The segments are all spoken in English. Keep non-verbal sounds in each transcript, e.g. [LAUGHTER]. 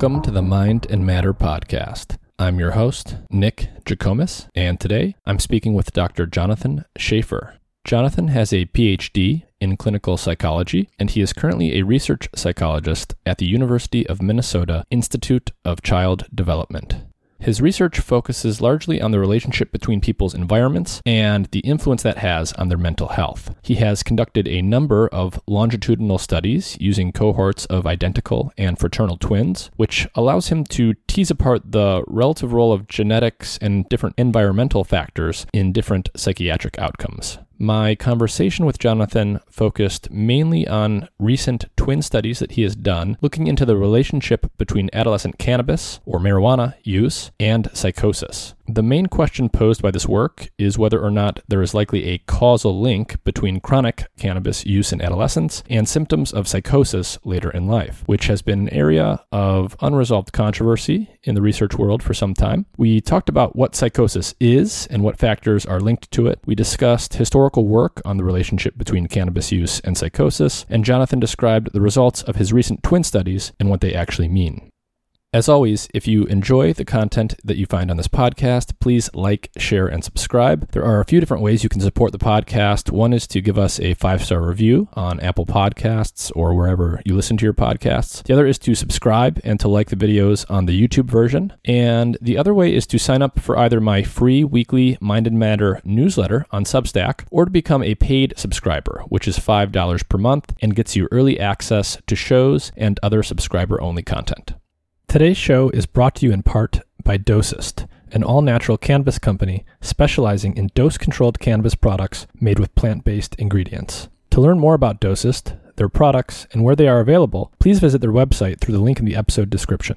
Welcome to the Mind and Matter podcast. I'm your host, Nick Jikomes, and today I'm speaking with Dr. Jonathan Schaefer. Jonathan has a PhD in clinical psychology, and he is currently a research psychologist at the University of Minnesota Institute of Child Development. His research focuses largely on the relationship between people's environments and the influence that has on their mental health. He has conducted a number of longitudinal studies using cohorts of identical and fraternal twins, which allows him to tease apart the relative role of genetics and different environmental factors in different psychiatric outcomes. My conversation with Jonathan focused mainly on recent twin studies that he has done, looking into the relationship between adolescent cannabis or marijuana use and psychosis. The main question posed by this work is whether or not there is likely a causal link between chronic cannabis use in adolescence and symptoms of psychosis later in life, which has been an area of unresolved controversy in the research world for some time. We talked about what psychosis is and what factors are linked to it. We discussed historical work on the relationship between cannabis use and psychosis, and Jonathan described the results of his recent twin studies and what they actually mean. As always, if you enjoy the content that you find on this podcast, please like, share, and subscribe. There are a few different ways you can support the podcast. One is to give us a five star review on Apple Podcasts or wherever you listen to your podcasts. The other is to subscribe and to like the videos on the YouTube version. And the other way is to sign up for either my free weekly Mind and Matter newsletter on Substack or to become a paid subscriber, which is $5 per month and gets you early access to shows and other subscriber only content. Today's show is brought to you in part by Dosist, an all natural cannabis company specializing in dose controlled cannabis products made with plant based ingredients. To learn more about Dosist, their products, and where they are available, please visit their website through the link in the episode description.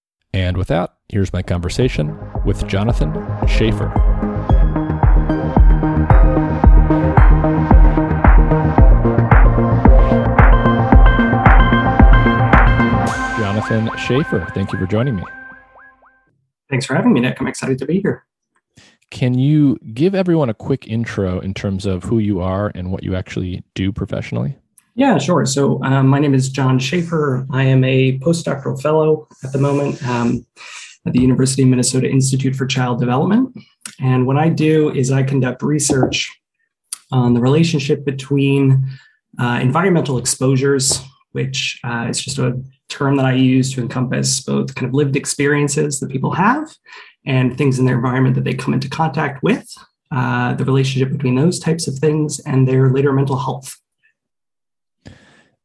And with that, here's my conversation with Jonathan Schaefer. Jonathan Schaefer, thank you for joining me. Thanks for having me, Nick. I'm excited to be here. Can you give everyone a quick intro in terms of who you are and what you actually do professionally? Yeah, sure. So, um, my name is John Schaefer. I am a postdoctoral fellow at the moment um, at the University of Minnesota Institute for Child Development. And what I do is I conduct research on the relationship between uh, environmental exposures, which uh, is just a term that I use to encompass both kind of lived experiences that people have and things in their environment that they come into contact with, uh, the relationship between those types of things and their later mental health.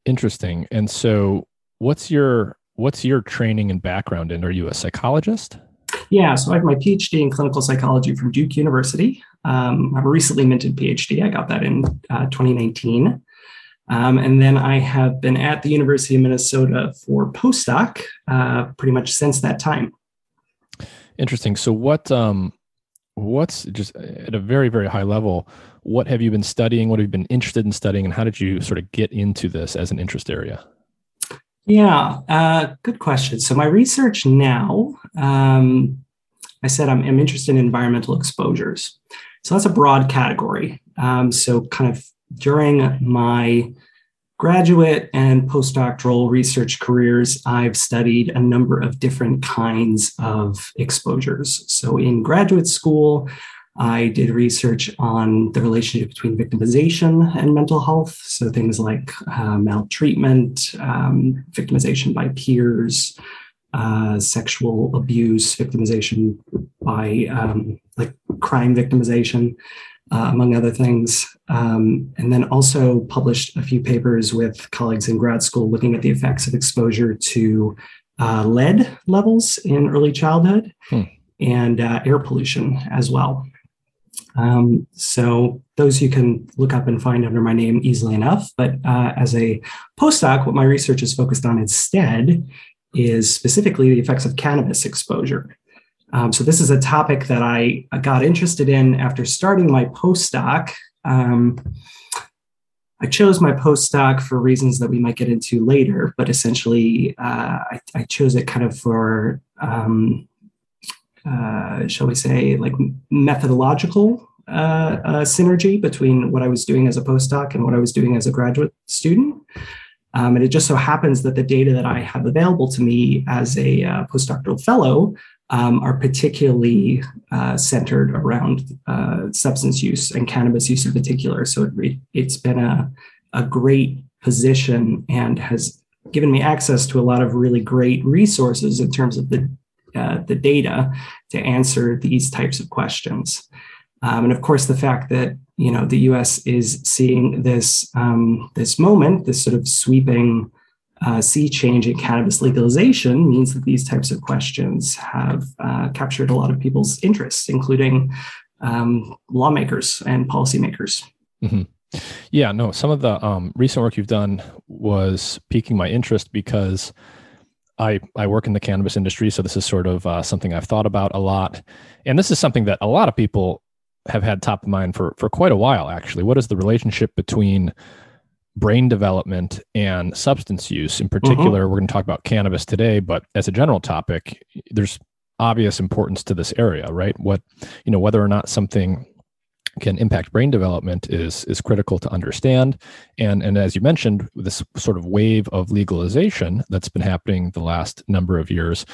Interesting. And so what's your what's your training and background in? Are you a psychologist? Yeah, so I have my PhD in clinical psychology from Duke University. Um, I have a recently minted PhD. I got that in uh, 2019. Um, and then I have been at the University of Minnesota for postdoc uh, pretty much since that time. Interesting. So what um, what's just at a very very high level? What have you been studying? What have you been interested in studying, and how did you sort of get into this as an interest area? Yeah, uh, good question. So my research now um, I said I'm, I'm, interested in environmental exposures. So that's a broad category. Um, so, kind of during my graduate and postdoctoral research careers, I've studied a number of different kinds of exposures. So, in graduate school, I did research on the relationship between victimization and mental health. So, things like uh, maltreatment, um, victimization by peers, uh, sexual abuse, victimization by um, like crime victimization uh, among other things. Um, and then also published a few papers with colleagues in grad school looking at the effects of exposure to uh, lead levels in early childhood hmm. and uh, air pollution as well. Um, so those you can look up and find under my name easily enough. But uh, as a postdoc, what my research is focused on instead is specifically the effects of cannabis exposure. Um, so this is a topic that I got interested in after starting my postdoc. Um, I chose my postdoc for reasons that we might get into later, but essentially, uh, I, I, chose it kind of for, um, uh, shall we say, like methodological uh, uh, synergy between what I was doing as a postdoc and what I was doing as a graduate student. Um, and it just so happens that the data that I have available to me as a uh, postdoctoral fellow um, are particularly uh, centered around uh, substance use and cannabis use in particular. So it, has been a, a great position and has given me access to a lot of really great resources in terms of the, uh, the data to answer these types of questions. Um, and of course, the fact that you know the U.S. is seeing this um, this moment, this sort of sweeping uh, sea change in cannabis legalization means that these types of questions have uh, captured a lot of people's interests, including um, lawmakers and policymakers. Mm-hmm. Yeah, no, some of the um, recent work you've done was piquing my interest because I, I work in the cannabis industry. So this is sort of uh, something I've thought about a lot. And this is something that a lot of people have had top of mind for, for quite a while, actually. What is the relationship between brain development and substance use. In particular, mm-hmm. we're going to talk about cannabis today, but as a general topic, there's obvious importance to this area, right? What, you know, whether or not something can impact brain development is is critical to understand and and as you mentioned this sort of wave of legalization that's been happening the last number of years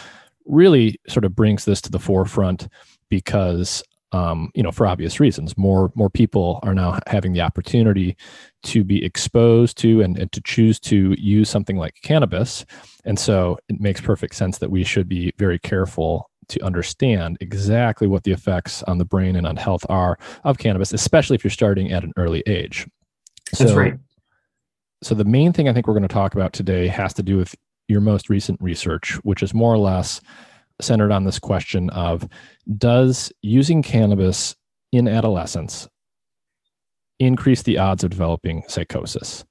really sort of brings this to the forefront because um, you know, for obvious reasons. More more people are now having the opportunity to be exposed to and, and to choose to use something like cannabis, and so it makes perfect sense that we should be very careful to understand exactly what the effects on the brain and on health are of cannabis, especially if you're starting at an early age. That's right. So the main thing I think we're going to talk about today has to do with your most recent research, which is more or less centered on this question of does using cannabis in adolescence increase the odds of developing psychosis?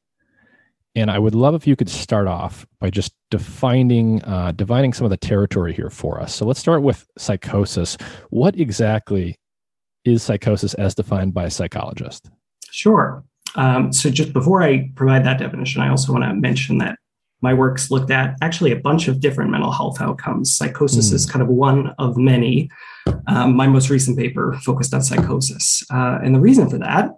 And I would love if you could start off by just defining uh, defining some of the territory here for us. So let's start with psychosis. What exactly is psychosis as defined by a psychologist? Sure. Um, so just before I provide that definition, I also want to mention that my work's looked at actually a bunch of different mental health outcomes. Psychosis mm. is kind of one of many. Um, my most recent paper focused on psychosis. Uh, and the reason for that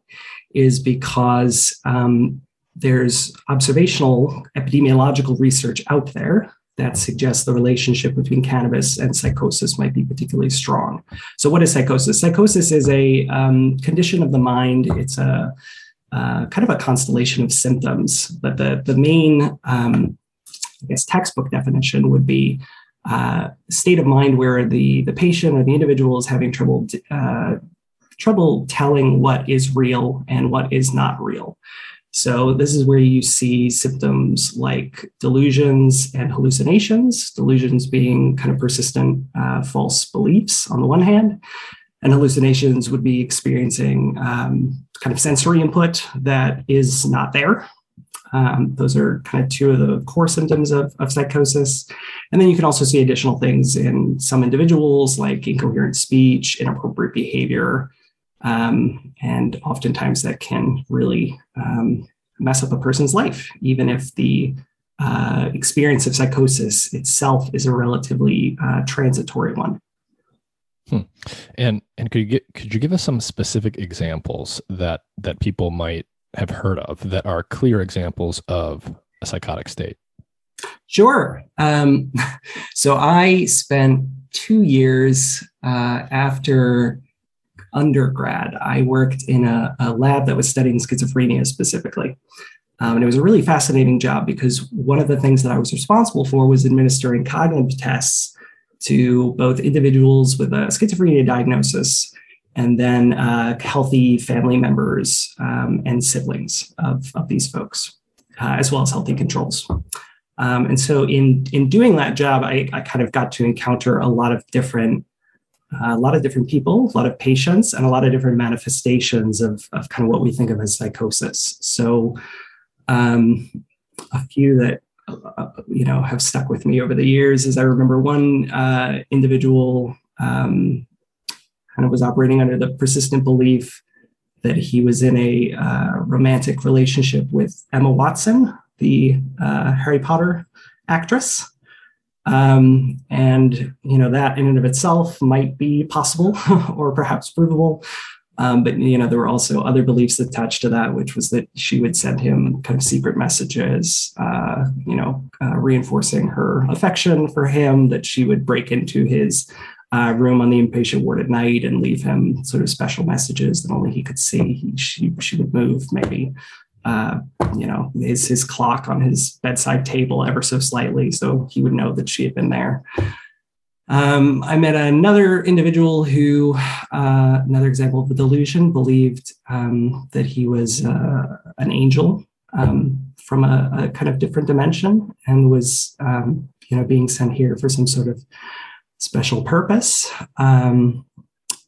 is because um, there's observational epidemiological research out there that suggests the relationship between cannabis and psychosis might be particularly strong. So, what is psychosis? Psychosis is a um, condition of the mind. It's a uh, kind of a constellation of symptoms. But the, the main, um, I guess, textbook definition would be uh, state of mind where the, the patient or the individual is having trouble uh, trouble telling what is real and what is not real. So this is where you see symptoms like delusions and hallucinations. Delusions being kind of persistent uh, false beliefs on the one hand, and hallucinations would be experiencing um, kind of sensory input that is not there. Um, those are kind of two of the core symptoms of, of psychosis. And then you can also see additional things in some individuals like incoherent speech, inappropriate behavior. Um, and oftentimes that can really um, mess up a person's life, even if the uh, experience of psychosis itself is a relatively uh, transitory one. Hmm. And and could you get, could you give us some specific examples that that people might have heard of that are clear examples of a psychotic state? Sure. Um, [LAUGHS] so I spent two years uh, after undergrad. I worked in a, a, lab that was studying schizophrenia specifically. Um, and it was a really fascinating job because one of the things that I was responsible for was administering cognitive tests to both individuals with a schizophrenia diagnosis and then uh, healthy family members um, and siblings of, of these folks, uh, as well as healthy controls. Um, and so, in in doing that job, I, I, kind of got to encounter a lot of different, a lot of different people, a lot of patients, and a lot of different manifestations of of kind of what we think of as psychosis. So, um, a few that uh, you know have stuck with me over the years is I remember one uh, individual um, kind of was operating under the persistent belief that he was in a uh, romantic relationship with Emma Watson, the uh, Harry Potter actress. Um, and you know that in and of itself might be possible [LAUGHS] or perhaps provable. Um, but you know there were also other beliefs attached to that, which was that she would send him kind of secret messages, uh, you know, uh, reinforcing her affection for him. That she would break into his uh, room on the inpatient ward at night and leave him sort of special messages that only he could see. He, she, she would move maybe, uh, you know, his, his clock on his bedside table ever so slightly. So he would know that she had been there. Um, I met another individual who, uh, another example of a delusion, believed um, that he was uh, an angel um, from a, a, kind of different dimension and was, um, you know, being sent here for some sort of special purpose. Um,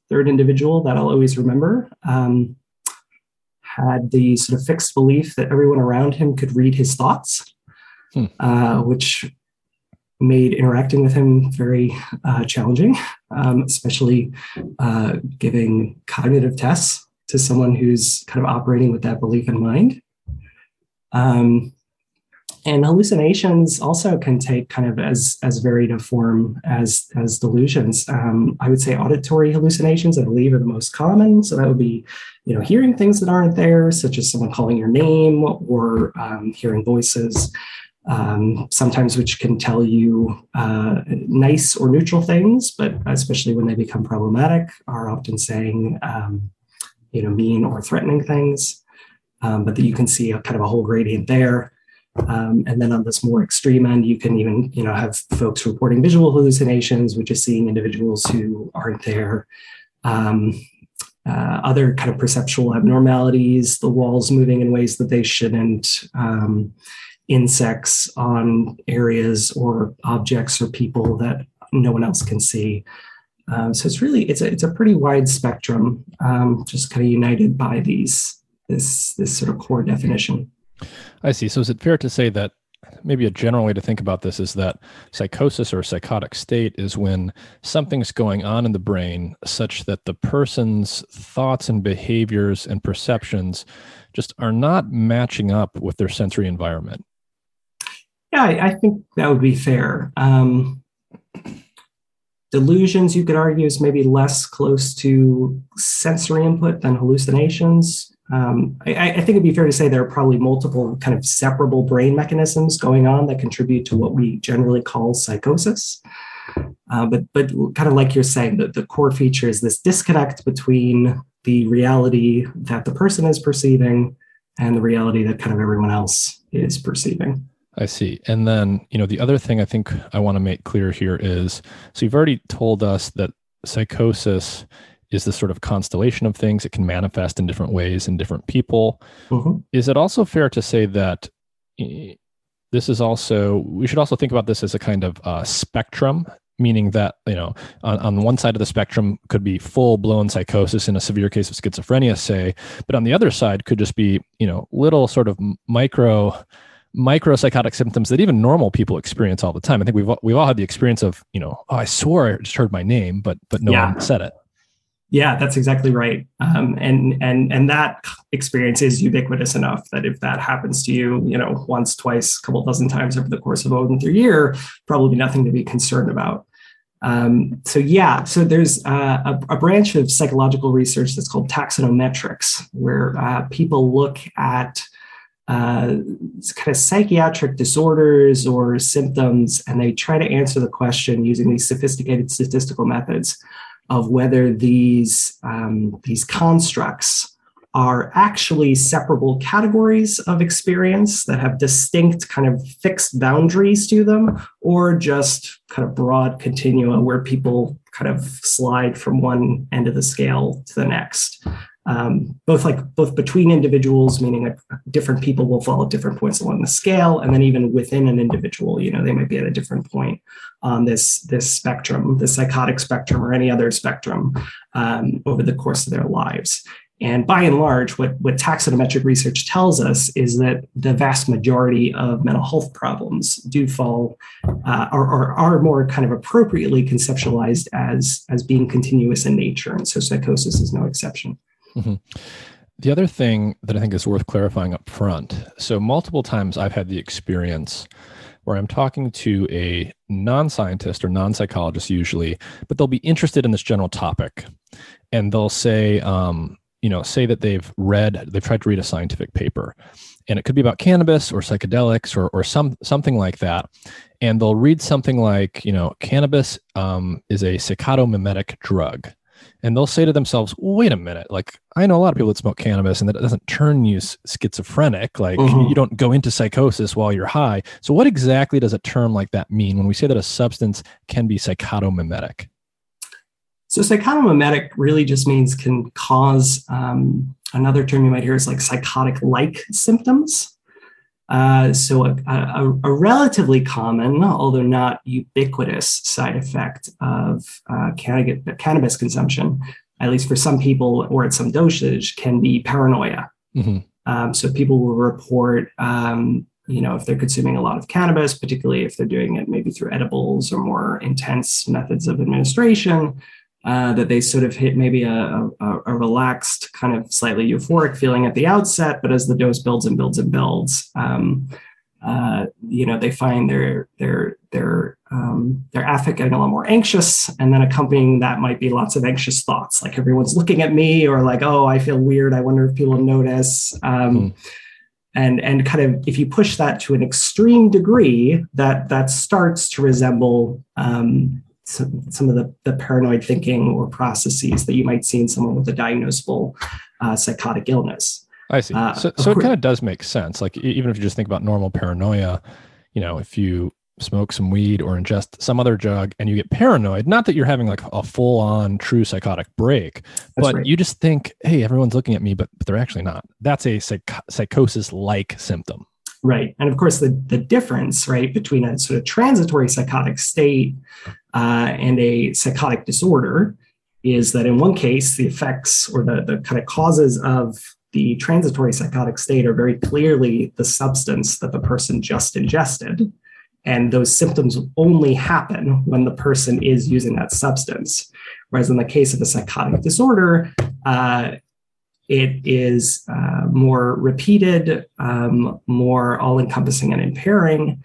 third individual that I'll always remember um, had the sort of fixed belief that everyone around him could read his thoughts, hmm. uh, which made interacting with him very uh, challenging, um, especially uh, giving cognitive tests to someone who's kind of operating with that belief in mind. Um, and hallucinations also can take kind of as as varied a form as as delusions. Um, i would say auditory hallucinations i believe are the most common. So that would be you know hearing things that aren't there such as someone calling your name or um, hearing voices um, sometimes which can tell you uh, nice or neutral things but especially when they become problematic are often saying um, you know mean or threatening things. Um, but that you can see a kind of a whole gradient there um, and then on this more extreme end, you can even you know have folks reporting visual hallucinations, which is seeing individuals who aren't there. Um, uh, other kind of perceptual abnormalities, the walls moving in ways that they shouldn't, um, insects on areas or objects or people that no one else can see. Um, so it's really it's a it's a pretty wide spectrum, um, just kind of united by these this this sort of core definition. I see. So is it fair to say that maybe a general way to think about this is that psychosis or psychotic state is when something's going on in the brain such that the person's thoughts and behaviors and perceptions just are not matching up with their sensory environment? Yeah, I, I think that would be fair. Um, delusions, you could argue, is maybe less close to sensory input than hallucinations. Um, I, I, think it'd be fair to say there are probably multiple kind of separable brain mechanisms going on that contribute to what we generally call psychosis. Uh, but but kind of like you're saying, the, the core feature is this disconnect between the reality that the person is perceiving and the reality that kind of everyone else is perceiving. I see. And then, you know, the other thing I think I want to make clear here is so you've already told us that psychosis is this sort of constellation of things. It can manifest in different ways in different people. Mm-hmm. Is it also fair to say that this is also, we should also think about this as a kind of uh, spectrum, meaning that, you know, on, on one side of the spectrum could be full blown psychosis in a severe case of schizophrenia, say, but on the other side could just be, you know, little sort of micro micro psychotic symptoms that even normal people experience all the time. I think we've we've all had the experience of, you know, oh, I swore I just heard my name, but but no yeah. one said it. Yeah, that's exactly right. Um, and and and that experience is ubiquitous enough that if that happens to you, you know, once, twice, a couple dozen times over the course of a year, probably nothing to be concerned about. Um, so yeah, so there's uh, a, a, branch of psychological research that's called taxonometrics, where uh, people look at uh, kind of psychiatric disorders or symptoms, and they try to answer the question using these sophisticated statistical methods of whether these um, these constructs are actually separable categories of experience that have distinct kind of fixed boundaries to them, or just kind of broad continua where people kind of slide from one end of the scale to the next. Um, both like both between individuals, meaning different people will fall at different points along the scale, and then even within an individual, you know, they might be at a different point on this this spectrum, the psychotic spectrum, or any other spectrum um, over the course of their lives. And by and large, what, what taxonometric research tells us is that the vast majority of mental health problems do fall uh, or, are more kind of appropriately conceptualized as, as being continuous in nature. And so psychosis is no exception. Mm-hmm. The other thing that I think is worth clarifying up front so, multiple times I've had the experience where I'm talking to a non scientist or non psychologist, usually, but they'll be interested in this general topic. And they'll say, um, you know, say that they've read, they've tried to read a scientific paper, and it could be about cannabis or psychedelics or or some something like that, and they'll read something like, you know, cannabis um, is a psychotomimetic drug, and they'll say to themselves, "Wait a minute! Like I know a lot of people that smoke cannabis, and that doesn't turn you schizophrenic. Like mm-hmm. you don't go into psychosis while you're high. So what exactly does a term like that mean when we say that a substance can be psychotomimetic?" So psychotomimetic really just means can cause um, another term you might hear is like psychotic-like symptoms. Uh, so a, a, a, relatively common, although not ubiquitous, side effect of uh, cannabis consumption, at least for some people or at some dosage, can be paranoia. Mm-hmm. Um, so people will report, um, you know, if they're consuming a lot of cannabis, particularly if they're doing it maybe through edibles or more intense methods of administration, uh, that they sort of hit maybe a, a, a, relaxed, kind of slightly euphoric feeling at the outset, but as the dose builds and builds and builds, um, uh, you know, they find their their their um, their affect getting a lot more anxious, and then accompanying that might be lots of anxious thoughts, like everyone's looking at me, or like, oh, I feel weird. I wonder if people notice. Um, mm. And, and kind of if you push that to an extreme degree, that that starts to resemble um, some, some of the, the paranoid thinking or processes that you might see in someone with a diagnosable uh, psychotic illness. I see. Uh, so, so it kind of does make sense. Like even if you just think about normal paranoia, you know, if you smoke some weed or ingest some other drug and you get paranoid, not that you're having like a full on true psychotic break, That's but right. you just think, hey, everyone's looking at me, but, but they're actually not. That's a psych- psychosis like symptom. Right. And of course, the, the difference, right, between a sort of transitory psychotic state uh, and a psychotic disorder is that in one case, the effects or the, the kind of causes of the transitory psychotic state are very clearly the substance that the person just ingested. And those symptoms only happen when the person is using that substance. Whereas in the case of a psychotic disorder, uh, it is uh, more repeated, um, more all encompassing and impairing.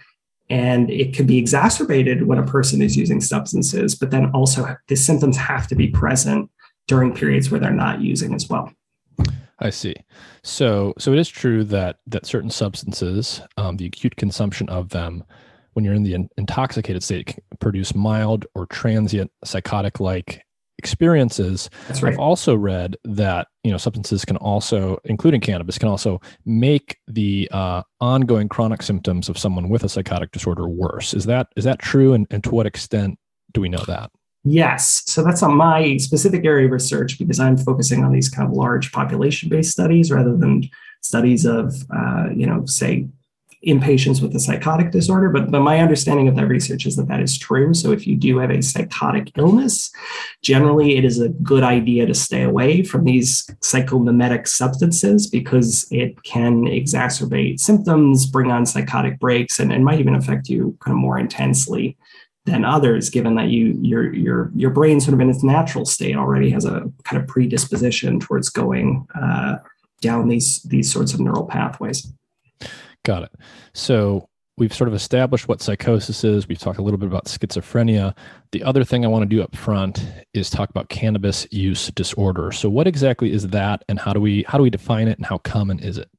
And it can be exacerbated when a person is using substances, but then also the symptoms have to be present during periods where they're not using as well. I see. So, so it is true that that certain substances, um, the acute consumption of them, when you're in the in- intoxicated state, produce mild or transient psychotic-like experiences. That's right. I've also read that you know substances can also, including cannabis, can also make the uh, ongoing chronic symptoms of someone with a psychotic disorder worse. Is that is that true? And, and to what extent do we know that? Yes. So that's on my specific area of research because I'm focusing on these kind of large population based studies rather than studies of, uh, you know, say in patients with a psychotic disorder, but, but my understanding of that research is that that is true. So if you do have a psychotic illness, generally it is a good idea to stay away from these psychomimetic substances because it can exacerbate symptoms, bring on psychotic breaks, and, and might even affect you kind of more intensely than others, given that you your your your brain sort of in its natural state already has a kind of predisposition towards going uh, down these these sorts of neural pathways. Got it. So we've sort of established what psychosis is. We've talked a little bit about schizophrenia. The other thing I want to do up front is talk about cannabis use disorder. So what exactly is that and how do we how do we define it and how common is it?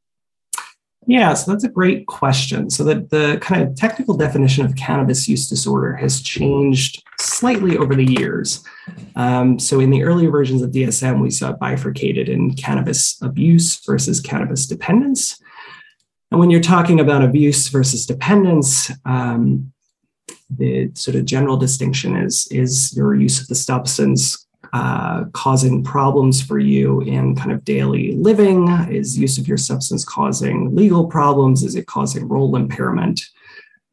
Yeah, so that's a great question. So the, the kind of technical definition of cannabis use disorder has changed slightly over the years. Um, so in the earlier versions of DSM, we saw bifurcated in cannabis abuse versus cannabis dependence. And when you're talking about abuse versus dependence, um, the sort of general distinction is, is your use of the substance uh, causing problems for you in kind of daily living? Is use of your substance causing legal problems? Is it causing role impairment?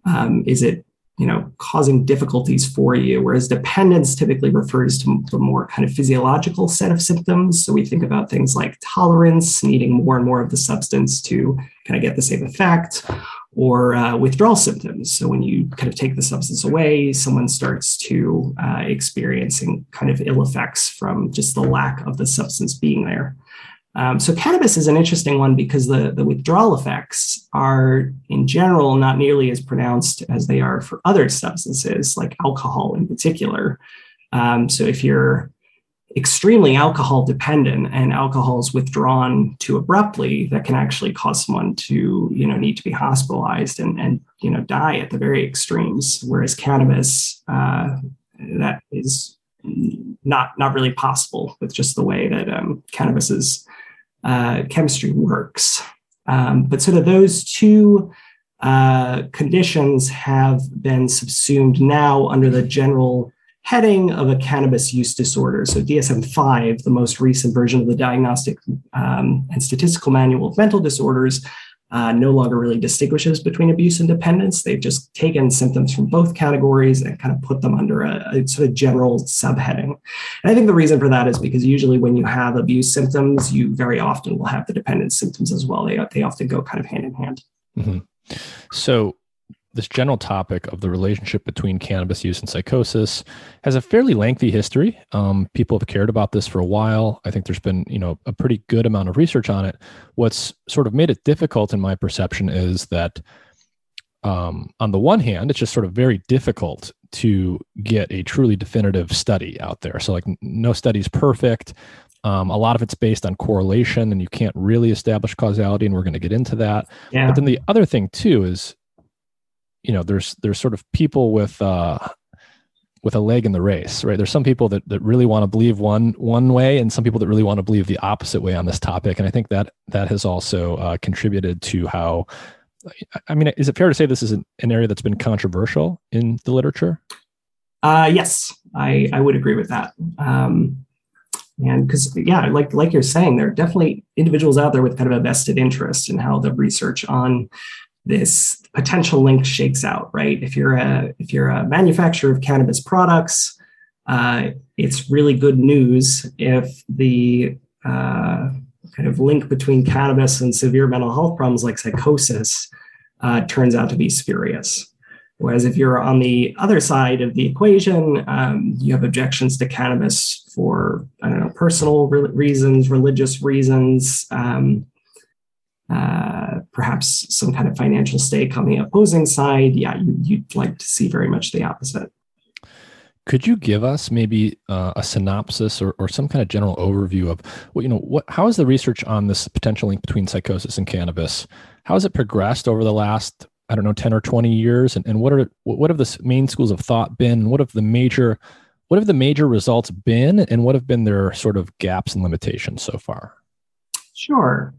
Um, is it you know causing difficulties for you whereas dependence typically refers to the more kind of physiological set of symptoms so we think about things like tolerance needing more and more of the substance to kind of get the same effect or uh, withdrawal symptoms. So when you kind of take the substance away, someone starts to uh, experiencing kind of ill effects from just the lack of the substance being there. Um, so cannabis is an interesting one because the, the withdrawal effects are in general not nearly as pronounced as they are for other substances like alcohol in particular. Um, so if you're extremely alcohol dependent and alcohol is withdrawn too abruptly that can actually cause someone to you know need to be hospitalized and and you know die at the very extremes whereas cannabis uh, that is not not really possible with just the way that um, cannabis's uh, chemistry works um, but sort of those two uh, conditions have been subsumed now under the general heading of a cannabis use disorder. So, DSM 5, the most recent version of the Diagnostic um, and Statistical Manual of Mental Disorders, uh, no longer really distinguishes between abuse and dependence. They've just taken symptoms from both categories and kind of put them under a, a, sort of general subheading. And I think the reason for that is because usually when you have abuse symptoms, you very often will have the dependence symptoms as well. They, they often go kind of hand in hand. Mm-hmm. So, this general topic of the relationship between cannabis use and psychosis has a fairly lengthy history. Um, people have cared about this for a while. I think there's been, you know, a pretty good amount of research on it. What's sort of made it difficult, in my perception, is that um, on the one hand, it's just sort of very difficult to get a truly definitive study out there. So, like, no study is perfect. Um, a lot of it's based on correlation, and you can't really establish causality, and we're going to get into that. Yeah. But then the other thing too is you know there's there's sort of people with uh with a leg in the race right? There's some people that, that really want to believe one one way and some people that really want to believe the opposite way on this topic. And i think that that has also uh, contributed to how i mean is it fair to say this is an, an area that's been controversial in the literature? Uh, yes i i would agree with that. Um, and because yeah like like you're saying there are definitely individuals out there with kind of a vested interest in how the research on this potential link shakes out, right? If you're a if you're a manufacturer of cannabis products, uh, it's really good news if the uh, kind of link between cannabis and severe mental health problems like psychosis uh, turns out to be spurious. Whereas if you're on the other side of the equation, um, you have objections to cannabis for I don't know personal re- reasons, religious reasons. Um, uh, perhaps some kind of financial stake on the opposing side, yeah, you, would like to see very much the opposite. Could you give us maybe uh, a synopsis or, or some kind of general overview of what you know? What how is the research on this potential link between psychosis and cannabis? How has it progressed over the last I don't know ten or twenty years, and, and what are what have the main schools of thought been? What have the major what have the major results been, and what have been their sort of gaps and limitations so far? Sure.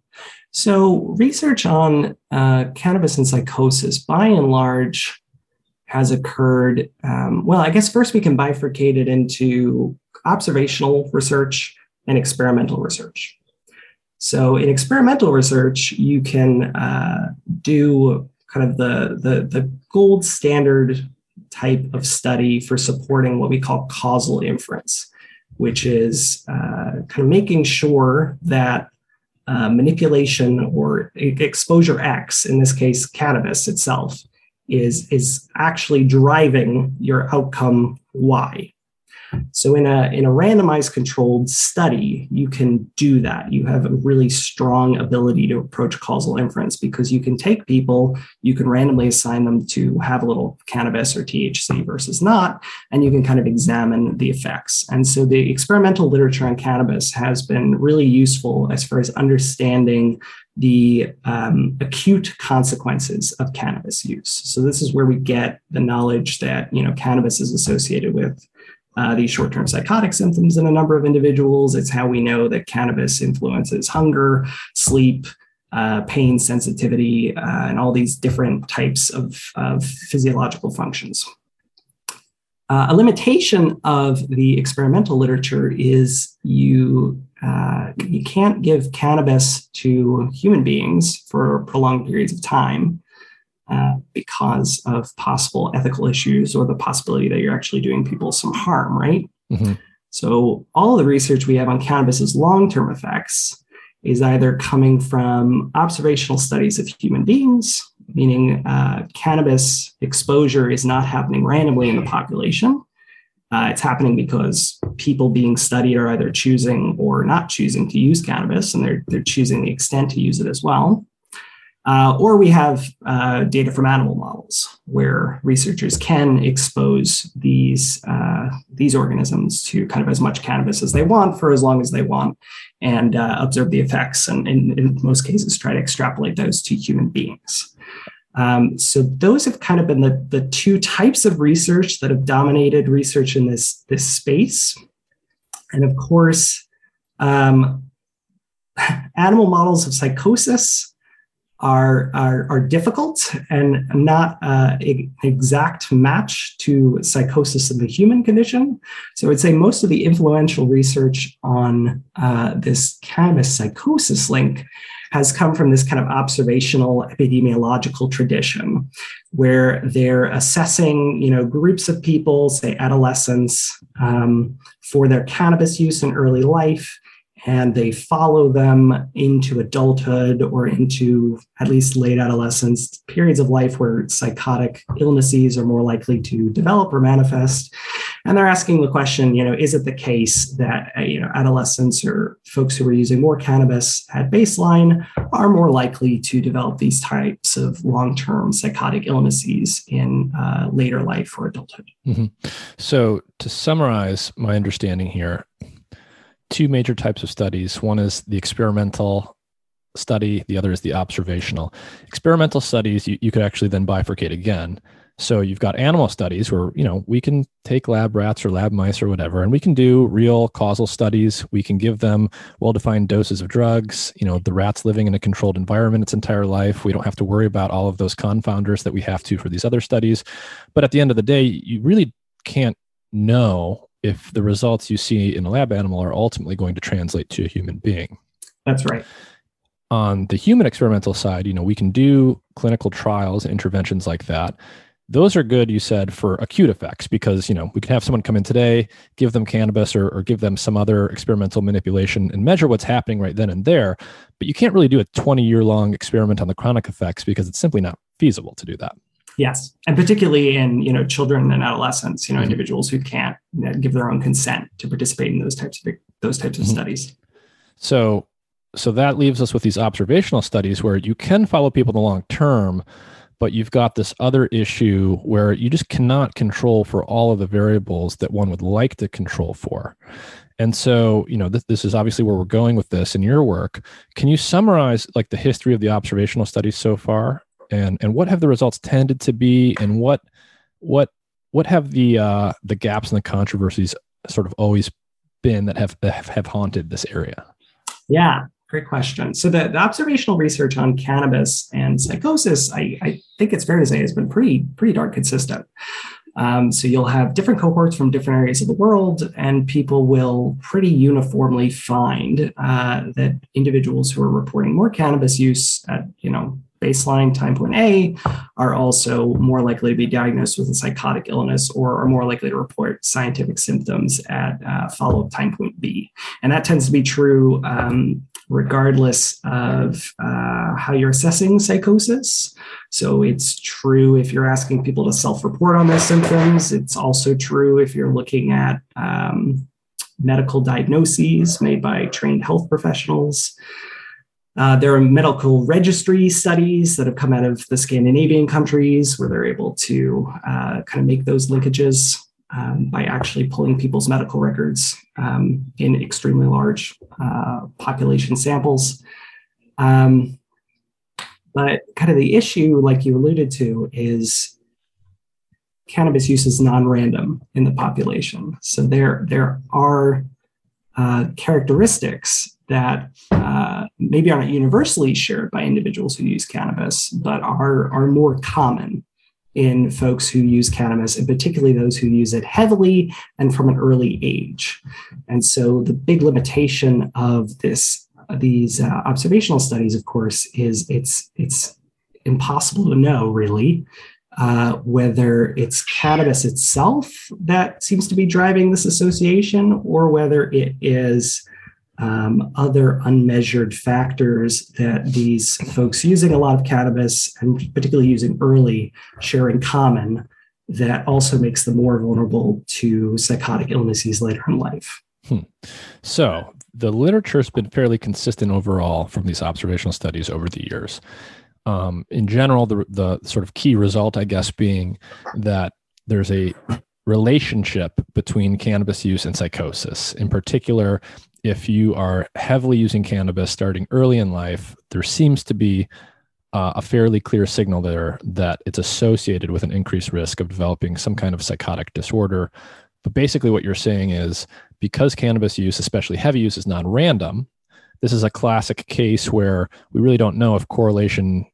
So, research on uh, cannabis and psychosis, by and large, has occurred. Um, well, I guess first we can bifurcate it into observational research and experimental research. So, in experimental research, you can uh, do kind of the, the, the gold standard type of study for supporting what we call causal inference, which is uh, kind of making sure that uh, manipulation or exposure X, in this case, cannabis itself, is, is actually driving your outcome Y. So in a in a randomized controlled study, you can do that. You have a really strong ability to approach causal inference because you can take people, you can randomly assign them to have a little cannabis or THC versus not, and you can kind of examine the effects. And so the experimental literature on cannabis has been really useful as far as understanding the um, acute consequences of cannabis use. So this is where we get the knowledge that you know cannabis is associated with uh, these short term psychotic symptoms in a number of individuals. It's how we know that cannabis influences hunger, sleep, uh, pain sensitivity, uh, and all these different types of, of physiological functions. Uh, a limitation of the experimental literature is you uh, you can't give cannabis to human beings for prolonged periods of time uh, because of possible ethical issues or the possibility that you're actually doing people some harm, right? Mm-hmm. So, all of the research we have on cannabis's long term effects is either coming from observational studies of human beings, meaning uh, cannabis exposure is not happening randomly in the population. Uh, it's happening because people being studied are either choosing or not choosing to use cannabis, and they're, they're choosing the extent to use it as well. Uh, or we have uh, data from animal models where researchers can expose these, uh, these organisms to kind of as much cannabis as they want for as long as they want and uh, observe the effects and, and, in most cases try to extrapolate those to human beings. Um, so those have kind of been the, the two types of research that have dominated research in this, this space. And of course, um, [LAUGHS] animal models of psychosis are, are, are difficult and not uh, an exact match to psychosis in the human condition. So I would say most of the influential research on uh, this cannabis psychosis link has come from this kind of observational epidemiological tradition where they're assessing you know groups of people say adolescents um, for their cannabis use in early life and they follow them into adulthood or into at least late adolescence periods of life where psychotic illnesses are more likely to develop or manifest and they're asking the question you know is it the case that uh, you know adolescents or folks who are using more cannabis at baseline are more likely to develop these types of long-term psychotic illnesses in uh, later life or adulthood mm-hmm. so to summarize my understanding here two major types of studies. One is the experimental study, the other is the observational. Experimental studies, you, you could actually then bifurcate again. So you've got animal studies where, you know, we can take lab rats or lab mice or whatever, and we can do real causal studies. We can give them well-defined doses of drugs. You know, the rat's living in a controlled environment its entire life. We don't have to worry about all of those confounders that we have to for these other studies. But at the end of the day, you really can't know if the results you see in a lab animal are ultimately going to translate to a human being. That's right. On the human experimental side, you know, we can do clinical trials, interventions like that. Those are good, you said, for acute effects because, you know, we can have someone come in today, give them cannabis or, or give them some other experimental manipulation and measure what's happening right then and there. But you can't really do a 20 year long experiment on the chronic effects because it's simply not feasible to do that. Yes, and particularly in you know children and adolescents, you know mm-hmm. individuals who can't you know, give their own consent to participate in those types of those types of mm-hmm. studies. So, so that leaves us with these observational studies where you can follow people in the long term, but you've got this other issue where you just cannot control for all of the variables that one would like to control for. And so, you know, this, this is obviously where we're going with this in your work. Can you summarize like the history of the observational studies so far and and what have the results tended to be and what what what have the uh, the gaps and the controversies sort of always been that have have haunted this area? Yeah, great question. So the, the observational research on cannabis and psychosis, I, I think it's fair to say, has been pretty pretty darn consistent. Um, so you'll have different cohorts from different areas of the world, and people will pretty uniformly find uh, that individuals who are reporting more cannabis use at you know baseline time point A are also more likely to be diagnosed with a psychotic illness or are more likely to report scientific symptoms at uh, follow up time point B. And that tends to be true um, regardless of uh, how you're assessing psychosis. So it's true if you're asking people to self report on their symptoms. It's also true if you're looking at um, medical diagnoses made by trained health professionals. Uh, there are medical registry studies that have come out of the Scandinavian countries where they're able to uh, kind of make those linkages um, by actually pulling people's medical records um, in extremely large uh, population samples. Um, but kind of the issue, like you alluded to, is cannabis use is non-random in the population. So there, there are uh, characteristics that uh, maybe aren't universally shared by individuals who use cannabis, but are, are more common in folks who use cannabis, and particularly those who use it heavily and from an early age. And so the big limitation of this these uh, observational studies, of course, is it's it's impossible to know really uh, whether it's cannabis itself that seems to be driving this association or whether it is um, other unmeasured factors that these folks using a lot of cannabis and particularly using early share in common that also makes them more vulnerable to psychotic illnesses later in life. Hmm. So the literature has been fairly consistent overall from these observational studies over the years. Um, in general, the, the sort of key result, I guess, being that there's a relationship between cannabis use and psychosis. In particular, if you are heavily using cannabis starting early in life, there seems to be uh, a fairly clear signal there that it's associated with an increased risk of developing some kind of psychotic disorder. But basically, what you're saying is because cannabis use, especially heavy use, is non random, this is a classic case where we really don't know if correlation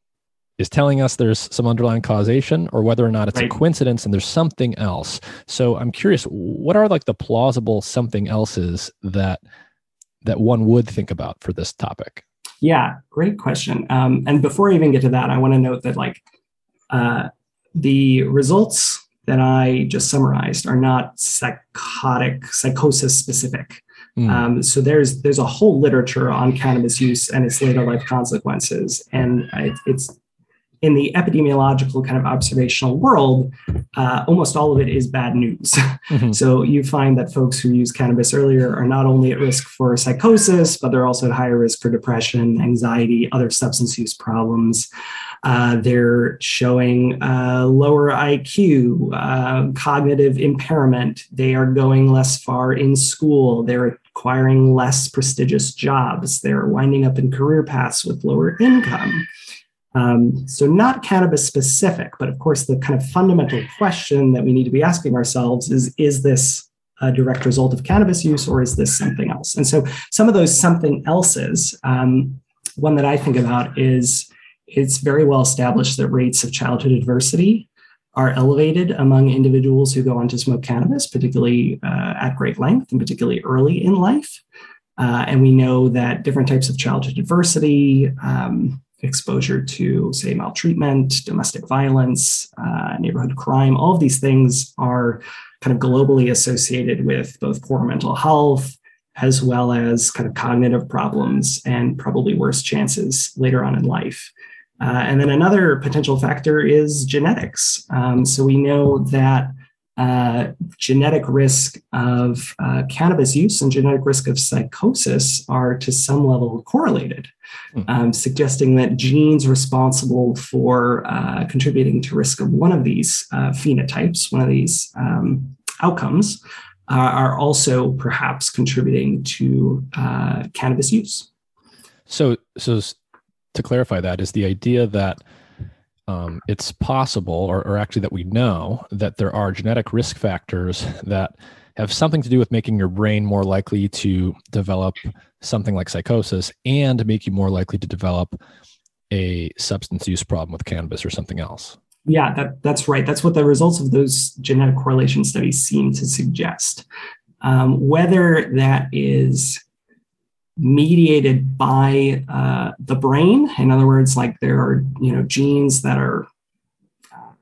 is telling us there's some underlying causation or whether or not it's right. a coincidence and there's something else. So I'm curious, what are like the plausible something else's that that one would think about for this topic? Yeah, great question. Um, and before I even get to that, I want to note that like uh, the results that I just summarized are not psychotic, psychosis specific. Mm. Um, so there's there's a whole literature on cannabis use and its later life consequences, and it's in the epidemiological kind of observational world, uh, almost all of it is bad news. [LAUGHS] Mm-hmm. so you find that folks who use cannabis earlier are not only at risk for psychosis, but they're also at higher risk for depression, anxiety, other substance use problems. Uh, they're showing uh, lower IQ, uh, cognitive impairment. They are going less far in school. They're acquiring less prestigious jobs. They're winding up in career paths with lower income. Um, so, not cannabis specific, but of course, the kind of fundamental question that we need to be asking ourselves is Is this a direct result of cannabis use or is this something else? And so, some of those something else's, um, one that I think about is it's very well established that rates of childhood adversity are elevated among individuals who go on to smoke cannabis, particularly uh, at great length and particularly early in life. Uh, and we know that different types of childhood adversity, um, exposure to, say, maltreatment, domestic violence, uh, neighborhood crime, all of these things are kind of globally associated with both poor mental health as well as kind of cognitive problems and probably worse chances later on in life. Uh, and then another potential factor is genetics. Um, so we know that uh, genetic risk of uh, cannabis use and genetic risk of psychosis are to some level correlated, mm-hmm. um, suggesting that genes responsible for uh, contributing to risk of one of these uh, phenotypes, one of these um, outcomes, are also perhaps contributing to uh, cannabis use. So, so to clarify that, is the idea that um, it's possible, or, or actually that we know, that there are genetic risk factors that have something to do with making your brain more likely to develop something like psychosis and make you more likely to develop a substance use problem with cannabis or something else. Yeah, that, that's right. That's what the results of those genetic correlation studies seem to suggest. Um, whether that is mediated by uh, the brain. In other words, like there are you know genes that are uh,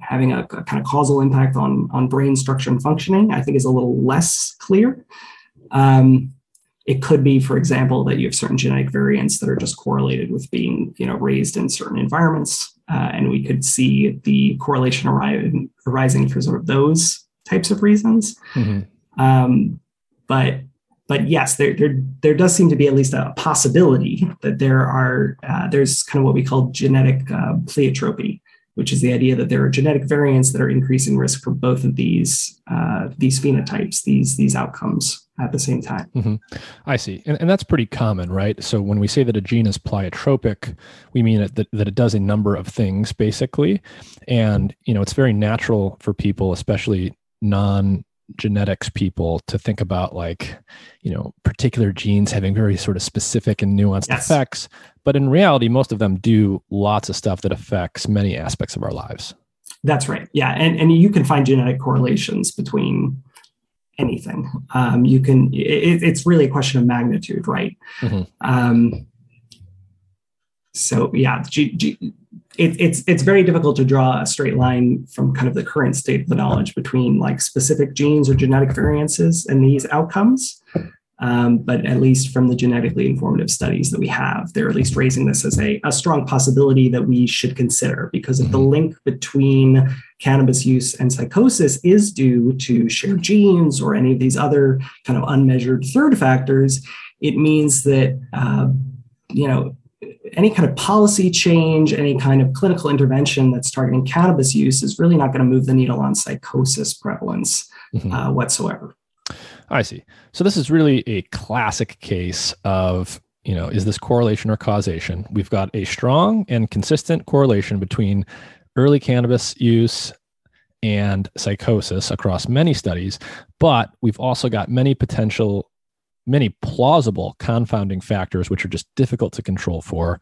having a, a, kind of causal impact on on brain structure and functioning. I think is a little less clear. Um, it could be, for example, that you have certain genetic variants that are just correlated with being, you know, raised in certain environments, uh, and we could see the correlation arising, arising for sort of those types of reasons. Mm-hmm. Um, but but yes, there, there there does seem to be at least a possibility that there are uh, there's kind of what we call genetic uh, pleiotropy, which is the idea that there are genetic variants that are increasing risk for both of these uh, these phenotypes, these these outcomes at the same time. Mm-hmm. I see, and, and that's pretty common, right? So when we say that a gene is pleiotropic, we mean that, that it does a number of things, basically, and you know it's very natural for people, especially non genetics people to think about like you know particular genes having very sort of specific and nuanced yes. effects. But in reality most of them do lots of stuff that affects many aspects of our lives. That's right. Yeah. And, and you can find genetic correlations between anything. Um, you can it, it's really a question of magnitude right? Mm-hmm. um, so yeah G, G, it, it's it's very difficult to draw a straight line from kind of the current state of the knowledge between like specific genes or genetic variances and these outcomes. Um, but at least from the genetically informative studies that we have, they're at least raising this as a, a strong possibility that we should consider because if the mm-hmm. link between cannabis use and psychosis is due to shared genes or any of these other kind of unmeasured third factors, it means that uh, you know any kind of policy change, any kind of clinical intervention that's targeting cannabis use is really not going to move the needle on psychosis prevalence mm-hmm. uh, whatsoever. I see. So this is really a classic case of you know is this correlation or causation? We've got a strong and consistent correlation between early cannabis use and psychosis across many studies, but we've also got many potential many plausible confounding factors which are just difficult to control for.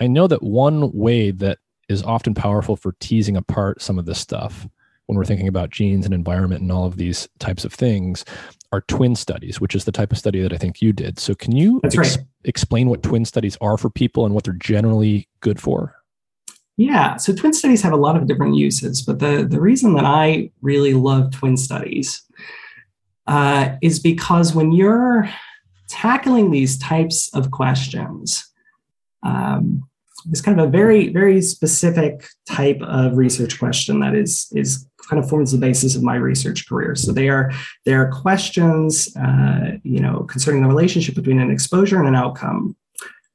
I know that one way that is often powerful for teasing apart some of this stuff when we're thinking about genes and environment and all of these types of things are twin studies, which is the type of study that I think you did. So, can you ex- right. explain what twin studies are for people and what they're generally good for? Yeah, so twin studies have a lot of different uses, but the, the reason that I really love twin studies uh, is because when you're tackling these types of questions, um, it's kind of a very, very specific type of research question that is is kind of forms the basis of my research career. So they are they are questions, uh, you know, concerning the relationship between an exposure and an outcome,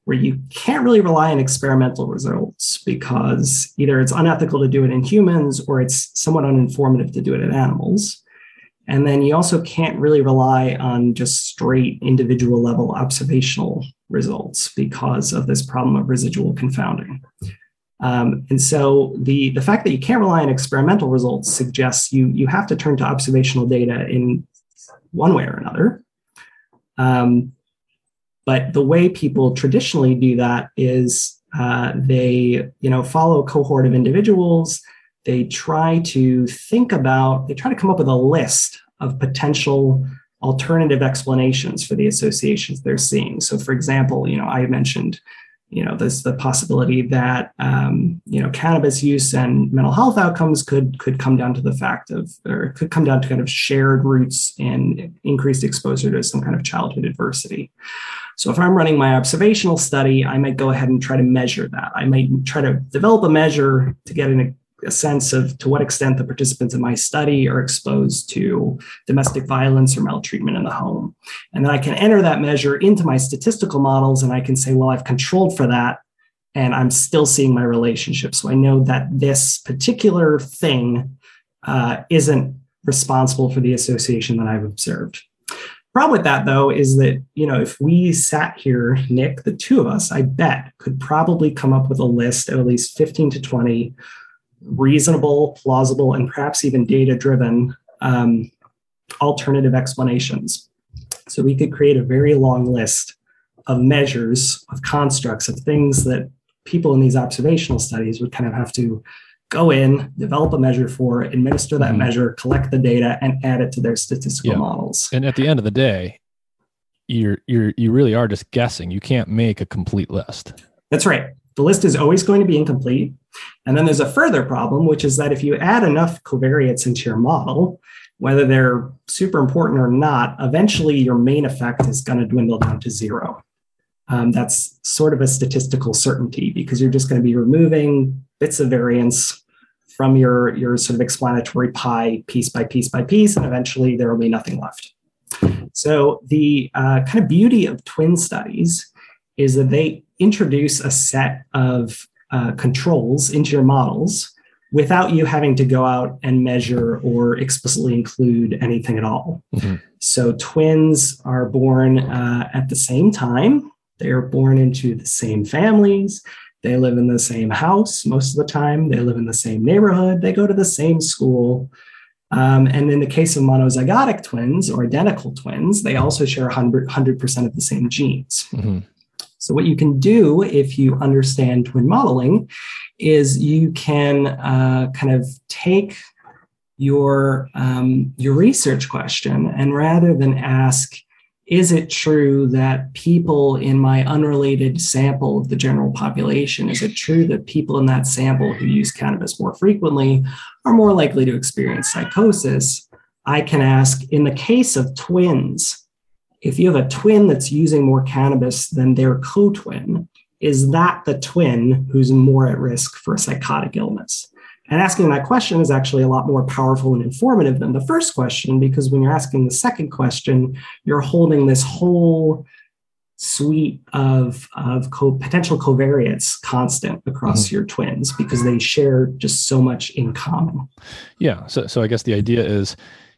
where you can't really rely on experimental results because either it's unethical to do it in humans or it's somewhat uninformative to do it in animals. And then you also can't really rely on just straight individual level observational results because of this problem of residual confounding. Um, and so the, the fact that you can't rely on experimental results suggests you, you have to turn to observational data in one way or another. Um, but the way people traditionally do that is uh, they you know follow a cohort of individuals they try to think about, they try to come up with a list of potential alternative explanations for the associations they're seeing. So, for example, you know, I mentioned, you know, there's the possibility that um, you know cannabis use and mental health outcomes could could come down to the fact of, or could come down to kind of shared roots in increased exposure to some kind of childhood adversity. So if I'm running my observational study, I might go ahead and try to measure that. I might try to develop a measure to get an a sense of to what extent the participants in my study are exposed to domestic violence or maltreatment in the home. And then I can enter that measure into my statistical models and I can say, well, I've controlled for that and I'm still seeing my relationship. So I know that this particular thing uh, isn't responsible for the association that I've observed. Problem with that though is that you know if we sat here, Nick, the two of us, I bet could probably come up with a list of at least 15 to 20 reasonable, plausible, and perhaps even data driven um, alternative explanations. So we could create a very long list of measures, of constructs, of things that people in these observational studies would kind of have to go in, develop a measure for, administer that mm-hmm. measure, collect the data, and add it to their statistical yeah. models. And at the end of the day, you're you're you really are just guessing. You can't make a complete list. That's right. The list is always going to be incomplete. And then there's a further problem, which is that if you add enough covariates into your model, whether they're super important or not, eventually your main effect is going to dwindle down to zero. Um, that's sort of a statistical certainty because you're just going to be removing bits of variance from your, your sort of explanatory pie piece by piece by piece, and eventually there will be nothing left. So, the uh, kind of beauty of twin studies is that they introduce a set of uh, controls into your models without you having to go out and measure or explicitly include anything at all. Mm-hmm. So, twins are born uh, at the same time, they are born into the same families. They live in the same house most of the time. They live in the same neighborhood. They go to the same school. Um, and in the case of monozygotic twins or identical twins, they also share 100, 100% of the same genes. Mm-hmm. So, what you can do if you understand twin modeling is you can uh, kind of take your, um, your research question and rather than ask, is it true that people in my unrelated sample of the general population, is it true that people in that sample who use cannabis more frequently are more likely to experience psychosis? I can ask, in the case of twins, if you have a twin that's using more cannabis than their co twin, is that the twin who's more at risk for a psychotic illness? And asking that question is actually a lot more powerful and informative than the first question, because when you're asking the second question, you're holding this whole suite of, of co- potential covariates constant across mm-hmm. your twins because they share just so much in common. Yeah. So, so I guess the idea is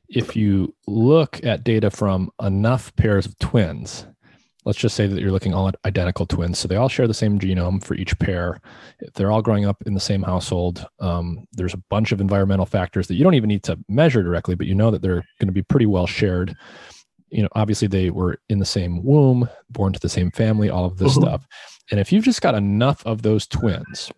if you look at data from enough pairs of twins, let's just say that you're looking all at identical twins. So they all share the same genome for each pair. They're all growing up in the same household. Um, there's a bunch of environmental factors that you don't even need to measure directly, but you know that they're going to be pretty well shared. You know, obviously they were in the same womb, born to the same family, all of this mm-hmm. stuff. And if you've just got enough of those twins,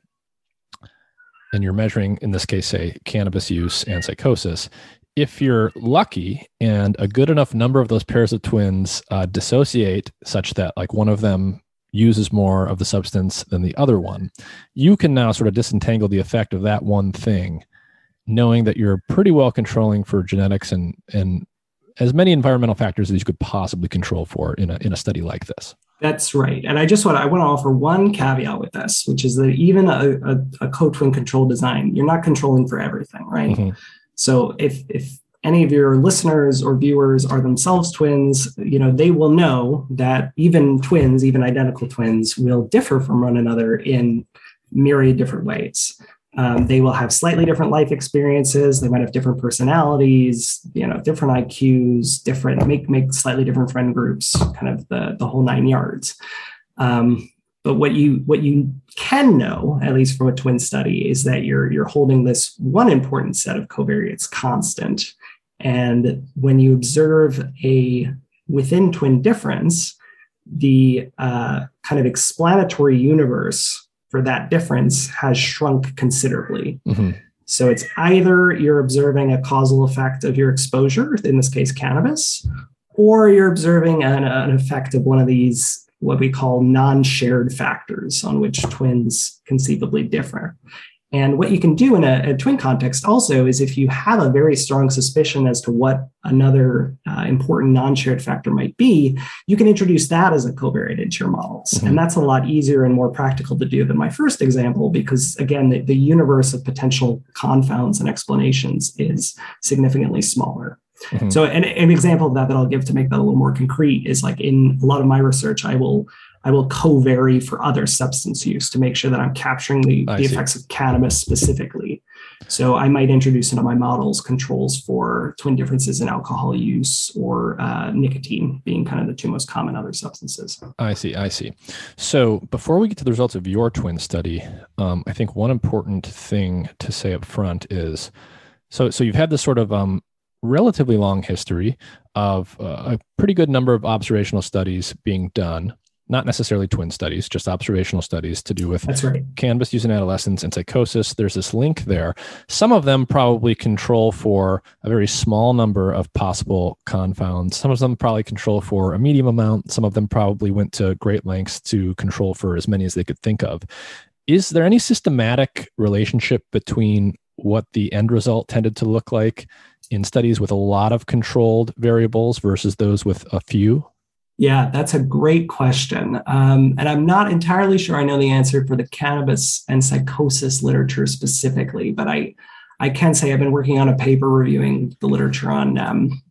and you're measuring, in this case, say cannabis use and psychosis, if you're lucky and a good enough number of those pairs of twins uh, dissociate such that like one of them uses more of the substance than the other one, you can now sort of disentangle the effect of that one thing, knowing that you're pretty well controlling for genetics and and as many environmental factors as you could possibly control for in a in a study like this. That's right. And I just want to, I want to offer one caveat with this, which is that even a, a, a co-twin control design, you're not controlling for everything, right? Mm-hmm. So if if any of your listeners or viewers are themselves twins, you know, they will know that even twins, even identical twins, will differ from one another in myriad different ways. Um, they will have slightly different life experiences. They might have different personalities, you know, different IQs, different make make slightly different friend groups, kind of the the whole nine yards. Um, but what you what you can know, at least from a twin study, is that you're you're holding this one important set of covariates constant. And when you observe a within twin difference, the uh, kind of explanatory universe for that difference has shrunk considerably. Mm-hmm. So it's either you're observing a causal effect of your exposure, in this case, cannabis, or you're observing an, an effect of one of these what we call non-shared factors on which twins conceivably differ. And what you can do in a, a, twin context also is if you have a very strong suspicion as to what another uh, important non shared factor might be, you can introduce that as a covariate into your models. Mm-hmm. And that's a lot easier and more practical to do than my first example, because again, the, the universe of potential confounds and explanations is significantly smaller. Mm-hmm. So an, an example of that that I'll give to make that a little more concrete is like in a lot of my research, I will I will co-vary for other substance use to make sure that I'm capturing the, the effects of cannabis specifically. So I might introduce into my models controls for twin differences in alcohol use or uh, nicotine being kind of the two most common other substances. I see. I see. So before we get to the results of your twin study, um, I think one important thing to say up front is, so so you've had this sort of um, relatively long history of uh, a pretty good number of observational studies being done not necessarily twin studies, just observational studies to do with right. cannabis use in adolescents and psychosis. There's this link there. Some of them probably control for a very small number of possible confounds. Some of them probably control for a medium amount. Some of them probably went to great lengths to control for as many as they could think of. Is there any systematic relationship between what the end result tended to look like in studies with a lot of controlled variables versus those with a few? Yeah, that's a great question. Um, and I'm not entirely sure I know the answer for the cannabis and psychosis literature specifically, but I, I can say I've been working on a paper reviewing the literature on um,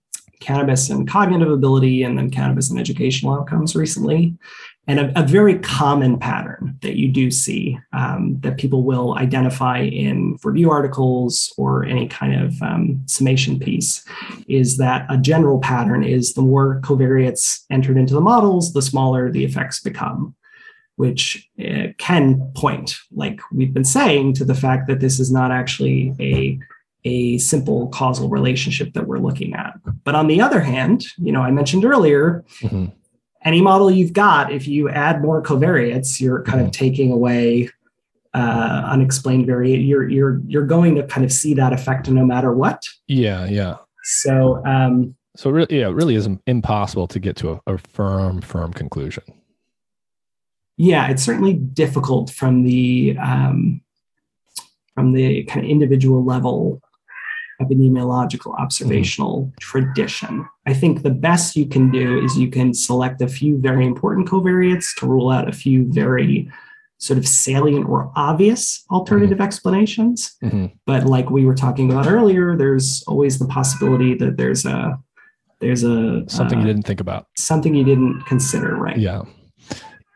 cannabis and cognitive ability and then cannabis and educational outcomes recently. And a, a very common pattern that you do see um, that people will identify in review articles or any kind of um, summation piece is that a general pattern is the more covariates entered into the models, the smaller the effects become which uh, can point, like we've been saying, to the fact that this is not actually a a simple causal relationship that we're looking at. But on the other hand, you know, I mentioned earlier, mm-hmm. Any model you've got, if you add more covariates, you're kind mm-hmm. of taking away uh, unexplained variation. You're you're you're going to kind of see that effect no matter what. Yeah, yeah. So um, so really, yeah, it really is impossible to get to a, a firm firm conclusion. Yeah, it's certainly difficult from the um, from the kind of individual level epidemiological observational mm-hmm. tradition. I think the best you can do is you can select a few very important covariates to rule out a few very sort of salient or obvious alternative mm-hmm. explanations. Mm-hmm. But like we were talking about earlier, there's always the possibility that there's a there's a something uh, you didn't think about, something you didn't consider, right? Yeah.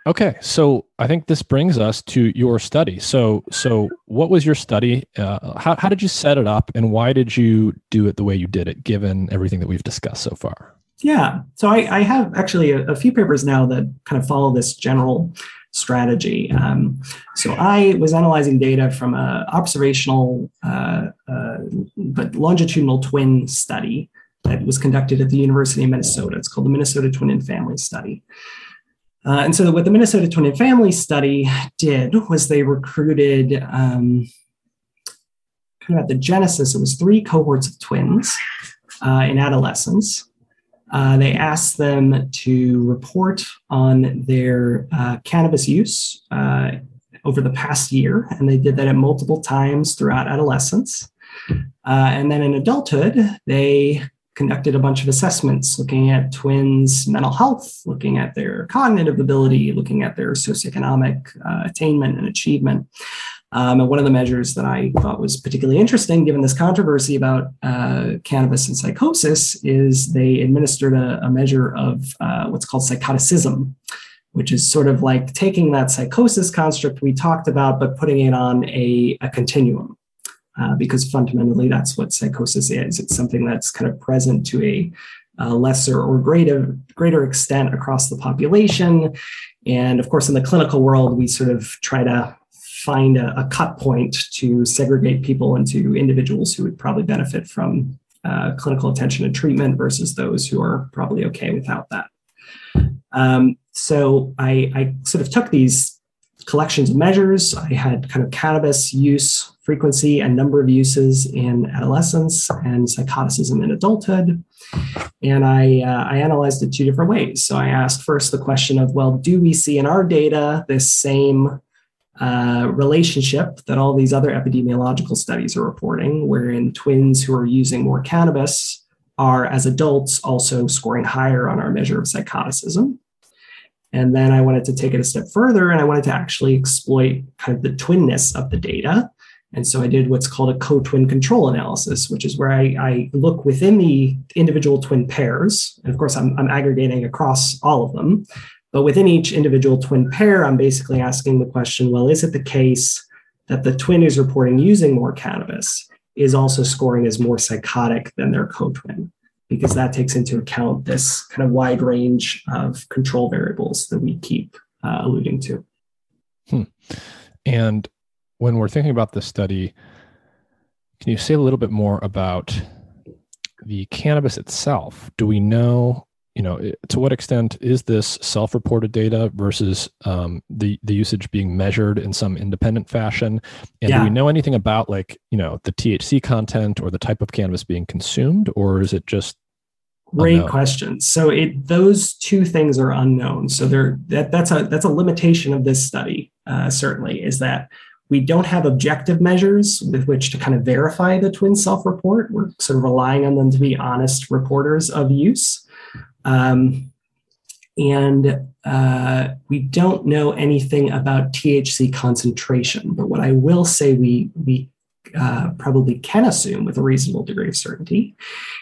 Okay, so I think this brings us to your study. So, so what was your study? Uh, how how did you set it up, and why did you do it the way you did it, given everything that we've discussed so far? Yeah, so I, I have actually a, a, few papers now that kind of follow this general strategy. Um, so I was analyzing data from an observational uh, uh, but longitudinal twin study that was conducted at the University of Minnesota. It's called the Minnesota Twin and Family Study. Uh, and so, what the Minnesota Twin and Family Study did was they recruited, um, kind of at the genesis, it was three cohorts of twins uh, in adolescence. Uh, they asked them to report on their uh, cannabis use uh, over the past year, and they did that at multiple times throughout adolescence. Uh, and then in adulthood, they conducted a bunch of assessments looking at twins' mental health, looking at their cognitive ability, looking at their socioeconomic uh, attainment and achievement. Um, and one of the measures that I thought was particularly interesting, given this controversy about uh, cannabis and psychosis, is they administered a, a measure of uh, what's called psychoticism, which is sort of like taking that psychosis construct we talked about, but putting it on a, a continuum. Uh, because fundamentally that's what psychosis is. It's something that's kind of present to a, a lesser or greater greater extent across the population. And of course, in the clinical world, we sort of try to find a, a cut point to segregate people into individuals who would probably benefit from uh, clinical attention and treatment versus those who are probably okay without that. Um, so I, I sort of took these collections of measures. I had kind of cannabis use frequency and number of uses in adolescence and psychoticism in adulthood. And I, uh, I analyzed it two different ways. So I asked first the question of, well, do we see in our data this same uh, relationship that all these other epidemiological studies are reporting, wherein twins who are using more cannabis are, as adults, also scoring higher on our measure of psychoticism? And then I wanted to take it a step further and I wanted to actually exploit kind of the twinness of the data. And so I did what's called a co-twin control analysis, which is where I, I look within the individual twin pairs. And of course, I'm, I'm aggregating across all of them. But within each individual twin pair, I'm basically asking the question, well, is it the case that the twin who's reporting using more cannabis is also scoring as more psychotic than their co-twin? Because that takes into account this kind of wide range of control variables that we keep uh, alluding to. Hmm. And when we're thinking about this study, can you say a little bit more about the cannabis itself? Do we know you know to what extent is this self-reported data versus um, the the usage being measured in some independent fashion and yeah. do we know anything about like you know the thc content or the type of cannabis being consumed or is it just great unknown? question so it those two things are unknown so there that that's a that's a limitation of this study uh, certainly is that we don't have objective measures with which to kind of verify the twin self report. We're sort of relying on them to be honest reporters of use. Um, and uh, we don't know anything about THC concentration. But what I will say we, we uh, probably can assume with a reasonable degree of certainty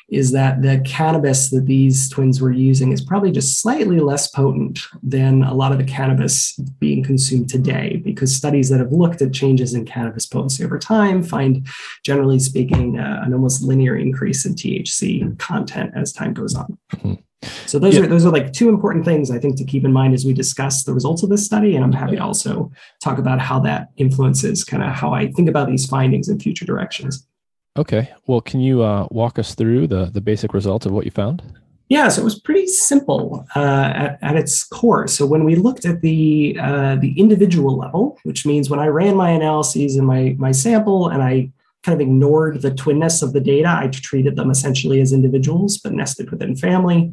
is that the cannabis that these twins were using is probably just slightly less potent than a lot of the cannabis being consumed today, because studies that have looked at changes in cannabis potency over time find, generally speaking, uh, an almost linear increase in THC content as time goes on. Mm-hmm. So those yeah. are those are like two important things I think to keep in mind as we discuss the results of this study, and I'm happy to also talk about how that influences kind of how I think about these findings in future directions. Okay, well, can you uh, walk us through the the basic results of what you found? Yeah, so it was pretty simple uh, at, at, its core. So when we looked at the uh, the individual level, which means when I ran my analyses in my my sample and I kind of ignored the twinness of the data. I treated them essentially as individuals, but nested within family.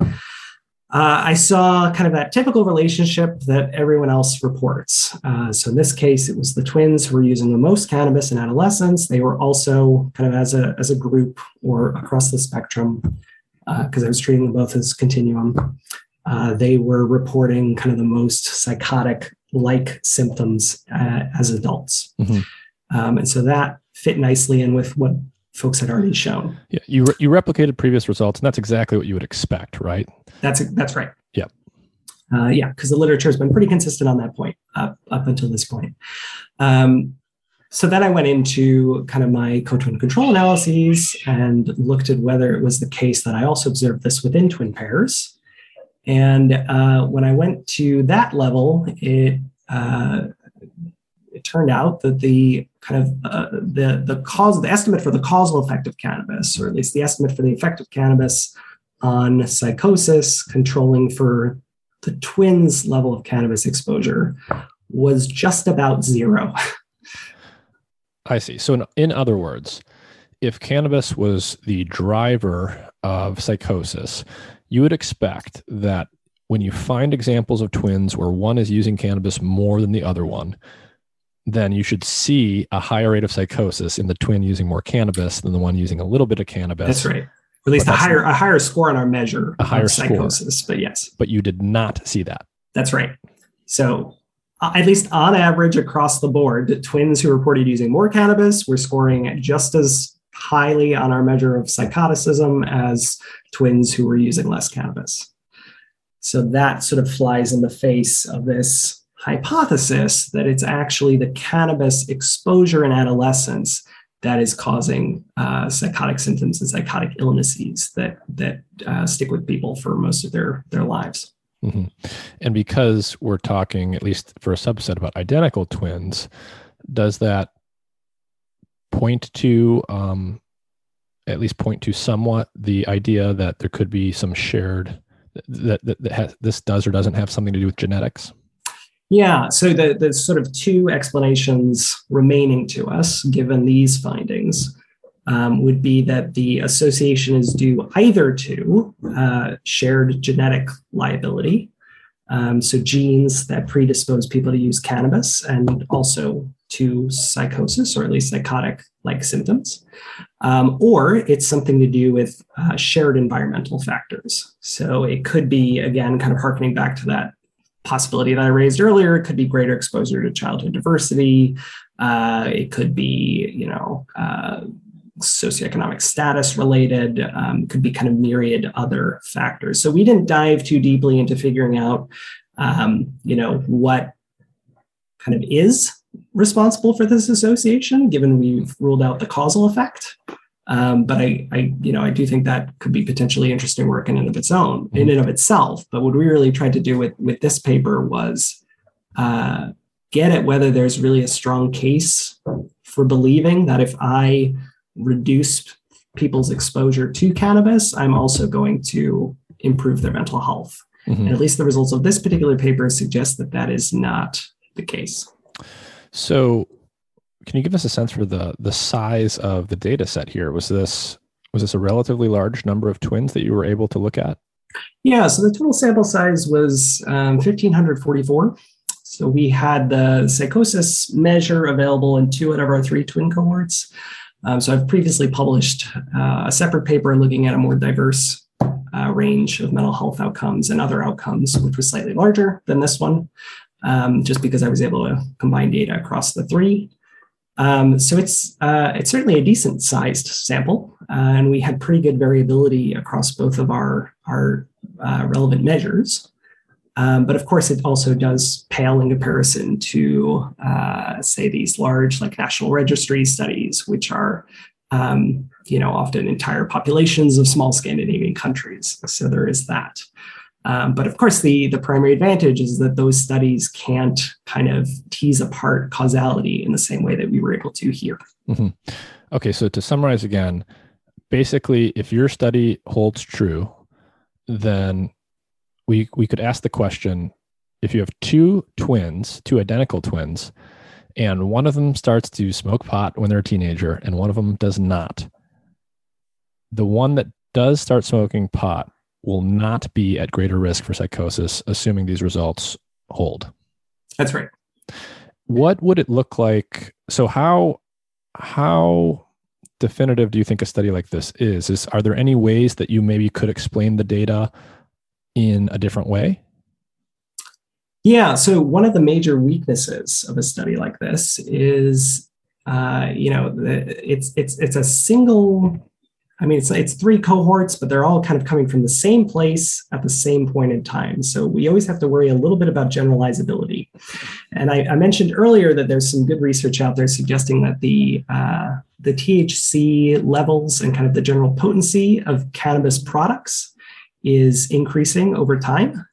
Uh, I saw kind of that typical relationship that everyone else reports. Uh, so in this case, it was the twins who were using the most cannabis in adolescence. They were also kind of as a as a group or across the spectrum, because uh, I was treating them both as continuum. Uh, they were reporting kind of the most psychotic like symptoms uh, as adults. Mm-hmm. Um, and so that fit nicely in with what folks had already shown. Yeah, you re- you replicated previous results, and that's exactly what you would expect, right? That's that's right. Yeah, uh, yeah, because the literature has been pretty consistent on that point up up until this point. Um, so then I went into kind of my co-twin control analyses and looked at whether it was the case that I also observed this within twin pairs. And uh, when I went to that level, it uh, it turned out that the kind of uh, the the cause the estimate for the causal effect of cannabis, or at least the estimate for the effect of cannabis on psychosis, controlling for the twins' level of cannabis exposure, was just about zero. [LAUGHS] I see. So, in, in other words, if cannabis was the driver of psychosis, you would expect that when you find examples of twins where one is using cannabis more than the other one, then you should see a higher rate of psychosis in the twin using more cannabis than the one using a little bit of cannabis. That's right. Or at least a higher a higher score on our measure a higher psychosis. Score. But yes. But you did not see that. That's right. So uh, at least on average across the board, twins who reported using more cannabis were scoring just as highly on our measure of psychoticism as twins who were using less cannabis. So that sort of flies in the face of this hypothesis that it's actually the cannabis exposure in adolescence that is causing uh, psychotic symptoms and psychotic illnesses that that uh, stick with people for most of their their lives. Mm-hmm. And because we're talking, at least for a subset, about identical twins, does that point to um, at least point to somewhat the idea that there could be some shared that, that, that has, this does or doesn't have something to do with genetics? Yeah, so the, the sort of two explanations remaining to us, given these findings, um, would be that the association is due either to uh, shared genetic liability, um, so genes that predispose people to use cannabis, and also to psychosis or at least psychotic like symptoms, um, or it's something to do with uh, shared environmental factors. So it could be, again, kind of harkening back to that possibility that I raised earlier. It could be greater exposure to childhood diversity. Uh, it could be, you know, uh, socioeconomic status related. Um, could be kind of myriad other factors. So we didn't dive too deeply into figuring out, um, you know, what kind of is responsible for this association, given we've ruled out the causal effect. Um, but I, I, you know, I do think that could be potentially interesting work in and of its own, in and of itself. But what we really tried to do with with this paper was uh, get at whether there's really a strong case for believing that if I reduce people's exposure to cannabis, I'm also going to improve their mental health. Mm-hmm. And at least the results of this particular paper suggest that that is not the case. So, can you give us a sense for the the size of the data set here? Was this was this a relatively large number of twins that you were able to look at? Yeah, so the total sample size was um, 1,544. So we had the psychosis measure available in two out of our three twin cohorts. Um, so I've previously published uh, a separate paper looking at a more diverse uh, range of mental health outcomes and other outcomes, which was slightly larger than this one, um, just because I was able to combine data across the three. Um, so it's uh, it's certainly a decent sized sample, uh, and we had pretty good variability across both of our our uh, relevant measures. Um, but of course, it also does pale in comparison to, uh, say, these large like national registry studies, which are, um, you know, often entire populations of small Scandinavian countries. So there is that. Um, but of course, the, the primary advantage is that those studies can't kind of tease apart causality in the same way that we were able to here. Mm-hmm. Okay, so to summarize again, basically, if your study holds true, then we we could ask the question if you have two twins, two identical twins, and one of them starts to smoke pot when they're a teenager and one of them does not. The one that does start smoking pot will not be at greater risk for psychosis, assuming these results hold. That's right. What would it look like? So how how definitive do you think a study like this is? Is are there any ways that you maybe could explain the data in a different way? Yeah. So one of the major weaknesses of a study like this is, uh, you know, it's it's it's a single. I mean, it's it's three cohorts, but they're all kind of coming from the same place at the same point in time. So we always have to worry a little bit about generalizability. And I, I mentioned earlier that there's some good research out there suggesting that the uh, the THC levels and kind of the general potency of cannabis products is increasing over time.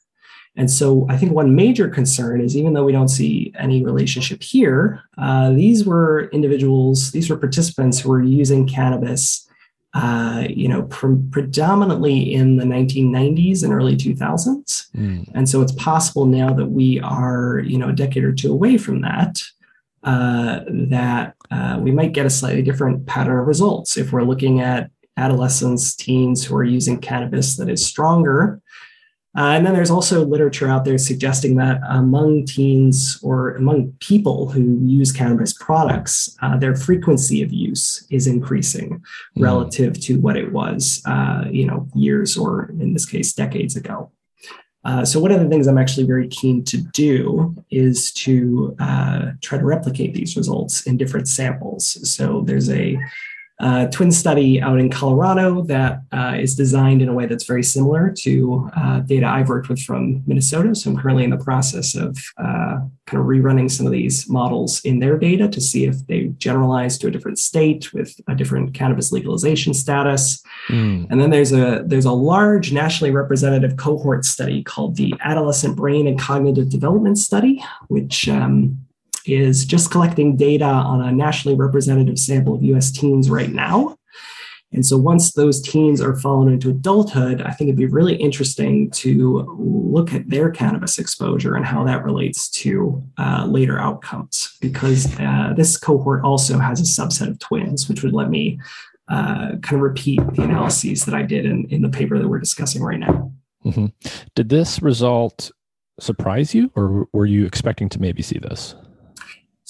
And so I think one major concern is even though we don't see any relationship here, uh, these were individuals, these were participants who were using cannabis, uh, you know, pr- predominantly in the 1990s and early 2000s. Mm. And so it's possible now that we are, you know, a decade or two away from that, uh, that uh, we might get a slightly different pattern of results if we're looking at adolescents, teens who are using cannabis that is stronger. Uh, and then there's also literature out there suggesting that among teens or among people who use cannabis products, uh, their frequency of use is increasing mm. relative to what it was, uh, you know, years or in this case, decades ago. Uh, so one of the things I'm actually very keen to do is to uh, try to replicate these results in different samples. So there's a uh, twin study out in Colorado that uh, is designed in a way that's very similar to uh, data I've worked with from Minnesota. So I'm currently in the process of uh, kind of rerunning some of these models in their data to see if they generalize to a different state with a different cannabis legalization status. Mm. And then there's a there's a large nationally representative cohort study called the Adolescent Brain and Cognitive Development Study, which um, is just collecting data on a nationally representative sample of US teens right now. And so once those teens are fallen into adulthood, I think it'd be really interesting to look at their cannabis exposure and how that relates to uh, later outcomes, because uh, this cohort also has a subset of twins, which would let me uh, kind of repeat the analyses that I did in, in the paper that we're discussing right now. Mm-hmm. Did this result surprise you, or were you expecting to maybe see this?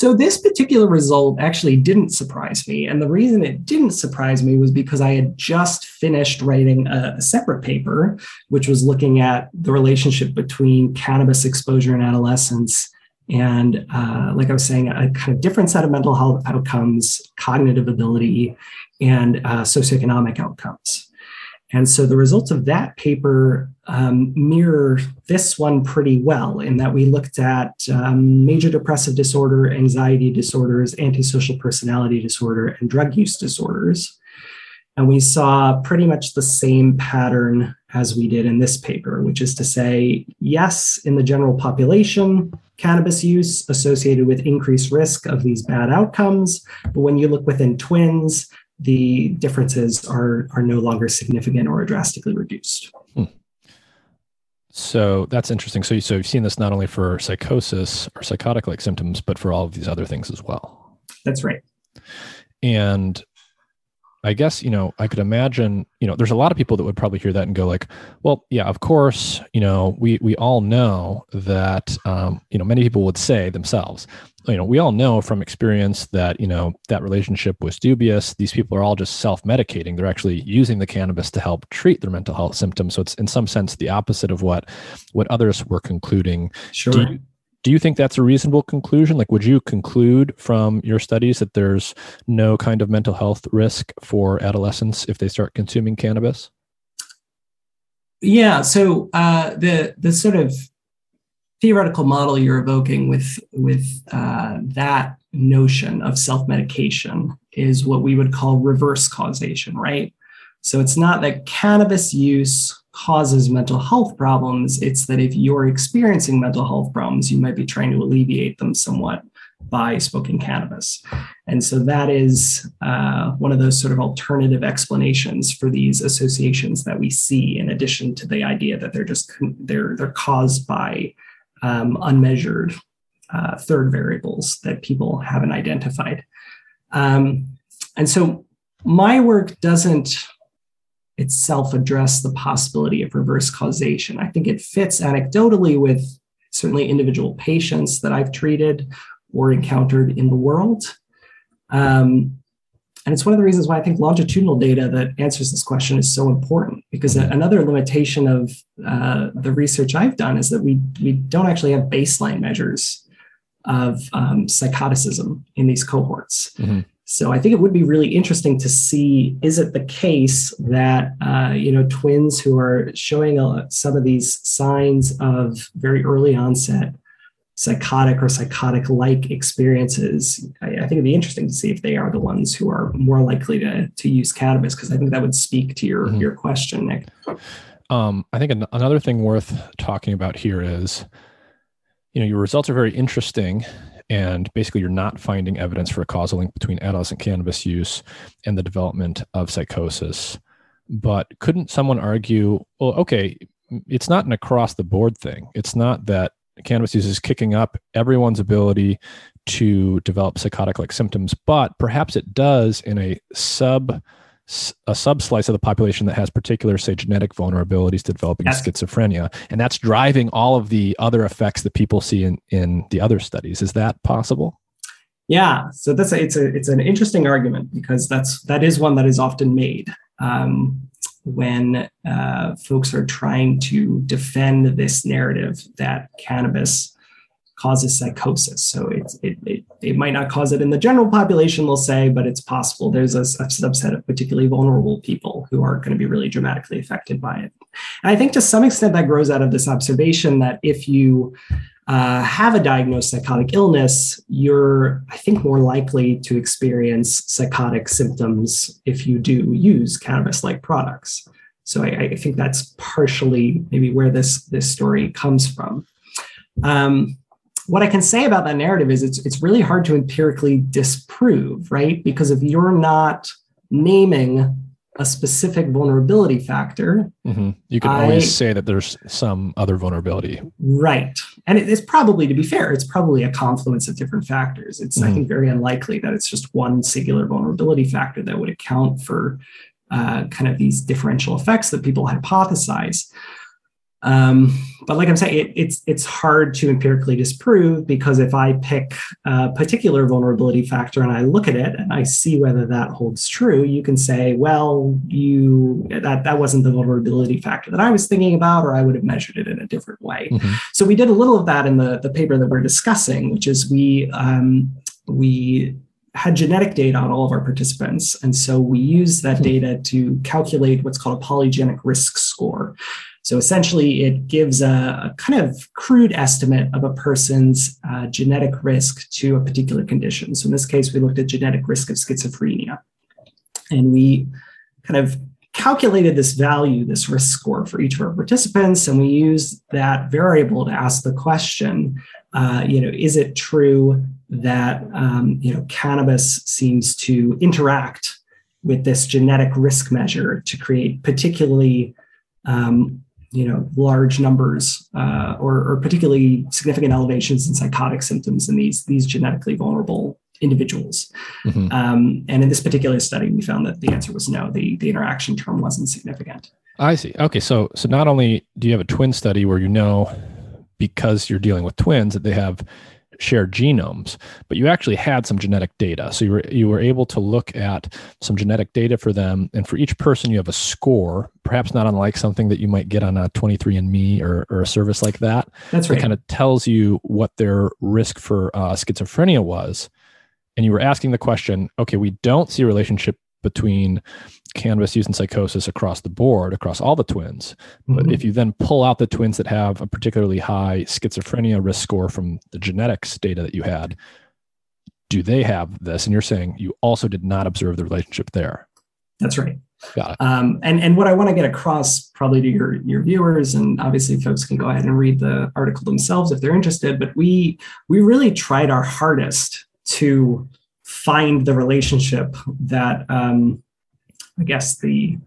So this particular result actually didn't surprise me. And the reason it didn't surprise me was because I had just finished writing a, separate paper, which was looking at the relationship between cannabis exposure in adolescence and, uh, like I was saying, a kind of different set of mental health outcomes, cognitive ability, and uh, socioeconomic outcomes. And so the results of that paper um, mirror this one pretty well in that we looked at um, major depressive disorder, anxiety disorders, antisocial personality disorder, and drug use disorders. And we saw pretty much the same pattern as we did in this paper, which is to say, yes, in the general population, cannabis use associated with increased risk of these bad outcomes. But when you look within twins, the differences are are no longer significant or drastically reduced. Hmm. So that's interesting. So, so you've seen this not only for psychosis or psychotic like symptoms, but for all of these other things as well. That's right. And I guess, you know, I could imagine, you know, there's a lot of people that would probably hear that and go like, well, yeah, of course, you know, we, we all know that, um, you know, many people would say themselves, you know, we all know from experience that, you know, that relationship was dubious. These people are all just self-medicating. They're actually using the cannabis to help treat their mental health symptoms. So it's in some sense the opposite of what, what others were concluding. Sure. Do you, do you think that's a reasonable conclusion? Like, would you conclude from your studies that there's no kind of mental health risk for adolescents if they start consuming cannabis? Yeah. So uh, the the sort of theoretical model you're evoking with with uh, that notion of self medication is what we would call reverse causation, right? So it's not that cannabis use causes mental health problems. It's that if you're experiencing mental health problems, you might be trying to alleviate them somewhat by smoking cannabis. And so that is uh, one of those sort of alternative explanations for these associations that we see, in addition to the idea that they're just they're they're caused by um, unmeasured uh, third variables that people haven't identified. Um, and so my work doesn't itself address the possibility of reverse causation. I think it fits anecdotally with certainly individual patients that I've treated or encountered in the world. Um, and it's one of the reasons why I think longitudinal data that answers this question is so important because another limitation of uh, the research I've done is that we, we don't actually have baseline measures of um, psychoticism in these cohorts. Mm-hmm. So I think it would be really interesting to see is it the case that uh, you know twins who are showing uh, some of these signs of very early onset psychotic or psychotic like experiences I, I, think it'd be interesting to see if they are the ones who are more likely to to use cannabis because I think that would speak to your mm-hmm. your question Nick. Um, I think an- another thing worth talking about here is you know your results are very interesting and basically you're not finding evidence for a causal link between adolescent cannabis use and the development of psychosis but couldn't someone argue well okay it's not an across the board thing it's not that cannabis use is kicking up everyone's ability to develop psychotic like symptoms but perhaps it does in a sub a subslice of the population that has particular, say, genetic vulnerabilities to developing yes. schizophrenia, and that's driving all of the other effects that people see in in the other studies. Is that possible? Yeah, so that's a, it's a it's an interesting argument because that's that is one that is often made um, when uh, folks are trying to defend this narrative that cannabis causes psychosis. So it, it, it, might not cause it in the general population, they'll say, but it's possible there's a, a subset of particularly vulnerable people who are going to be really dramatically affected by it. And I think to some extent that grows out of this observation that if you uh, have a diagnosed psychotic illness, you're, I think, more likely to experience psychotic symptoms if you do use cannabis like products. So I, I, think that's partially maybe where this, this story comes from. Um, what I can say about that narrative is it's it's really hard to empirically disprove, right? Because if you're not naming a specific vulnerability factor, mm-hmm. you can I, always say that there's some other vulnerability, right? And it is probably, to be fair, it's probably a confluence of different factors. It's mm-hmm. I think very unlikely that it's just one singular vulnerability factor that would account for uh, kind of these differential effects that people hypothesize. Um, but like I'm saying, it, it's it's hard to empirically disprove because if I pick a particular vulnerability factor and I look at it and I see whether that holds true, you can say, well, you that that wasn't the vulnerability factor that I was thinking about, or I would have measured it in a different way. Mm-hmm. So we did a little of that in the the paper that we're discussing, which is we um, we had genetic data on all of our participants. And so we use that hmm. data to calculate what's called a polygenic risk score. So essentially, it gives a, a kind of crude estimate of a person's uh, genetic risk to a particular condition. So in this case, we looked at genetic risk of schizophrenia. And we kind of calculated this value, this risk score for each of our participants, and we used that variable to ask the question, uh, you know, is it true that um, you know cannabis seems to interact with this genetic risk measure to create particularly um, you know large numbers uh, or, or, particularly significant elevations in psychotic symptoms in these these genetically vulnerable individuals. Mm-hmm. Um, and in this particular study, we found that the answer was no. The the interaction term wasn't significant. I see. Okay, so so not only do you have a twin study where you know because you're dealing with twins that they have shared genomes, but you actually had some genetic data. So you were you were able to look at some genetic data for them, and for each person you have a score, perhaps not unlike something that you might get on a 23andMe or, or a service like that. That's right. It kind of tells you what their risk for uh, schizophrenia was. And you were asking the question, okay, we don't see a relationship between cannabis use and psychosis across the board, across all the twins. Mm-hmm. But if you then pull out the twins that have a particularly high schizophrenia risk score from the genetics data that you had, do they have this? And you're saying you also did not observe the relationship there. That's right. Got it. Um, and and what I want to get across probably to your your viewers, and obviously folks can go ahead and read the article themselves if they're interested. But we we really tried our hardest to find the relationship that um, I guess the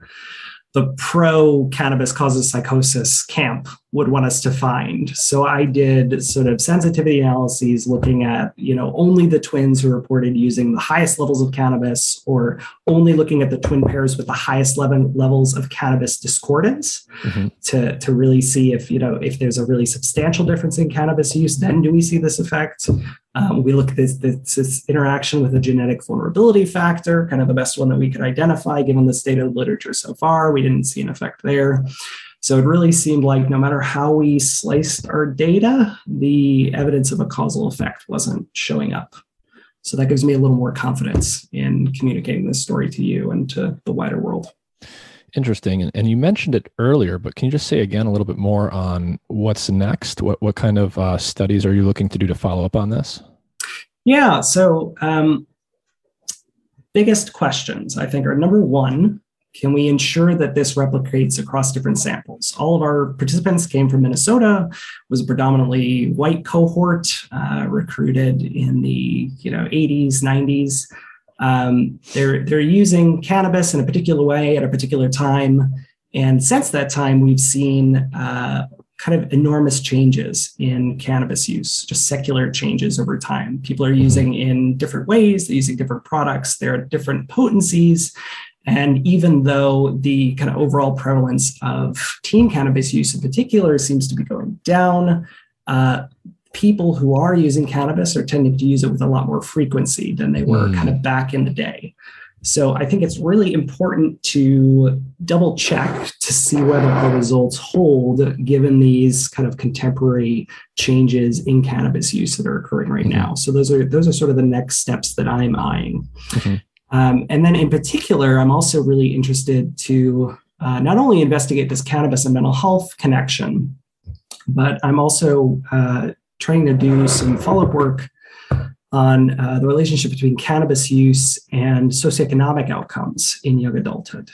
the pro cannabis causes psychosis camp would want us to find. So I did sort of sensitivity analyses looking at, you know, only the twins who reported using the highest levels of cannabis or only looking at the twin pairs with the highest level, levels of cannabis discordance mm-hmm. to, to really see if, you know, if there's a really substantial difference in cannabis use, then do we see this effect? Um, we look at this, this, this, interaction with a genetic vulnerability factor, kind of the best one that we could identify given the state of the literature so far. We didn't see an effect there. So it really seemed like no matter how we sliced our data, the evidence of a causal effect wasn't showing up. So that gives me a little more confidence in communicating this story to you and to the wider world. Interesting. And, and you mentioned it earlier, but can you just say again a little bit more on what's next? What, what kind of uh, studies are you looking to do to follow up on this? Yeah. So, um, biggest questions I think are number one, can we ensure that this replicates across different samples? All of our participants came from Minnesota, was a predominantly white cohort, uh, recruited in the you know 80s, 90s. Um, they're they're using cannabis in a particular way at a particular time, and since that time, we've seen uh, kind of enormous changes in cannabis use, just secular changes over time. People are using in different ways, they're using different products, there are different potencies, and even though the kind of overall prevalence of teen cannabis use in particular seems to be going down, uh, people who are using cannabis are tending to use it with a lot more frequency than they were mm. kind of back in the day. So I think it's really important to double check to see whether our results hold given these kind of contemporary changes in cannabis use that are occurring right mm-hmm. now. So those are those are sort of the next steps that I'm eyeing. Um, and then in particular, I'm also really interested to uh, not only investigate this cannabis and mental health connection, but I'm also uh, trying to do some follow up work on uh, the relationship between cannabis use and socioeconomic outcomes in young adulthood.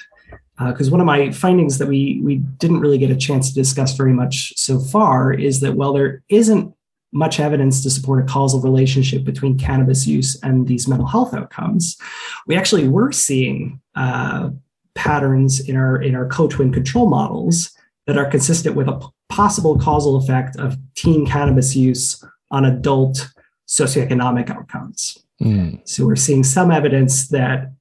Because uh, one of my findings that we we didn't really get a chance to discuss very much so far is that while there isn't much evidence to support a causal relationship between cannabis use and these mental health outcomes. We actually were seeing uh, patterns in our in our co-twin control models that are consistent with a p- possible causal effect of teen cannabis use on adult socioeconomic outcomes. Mm. So we're seeing some evidence that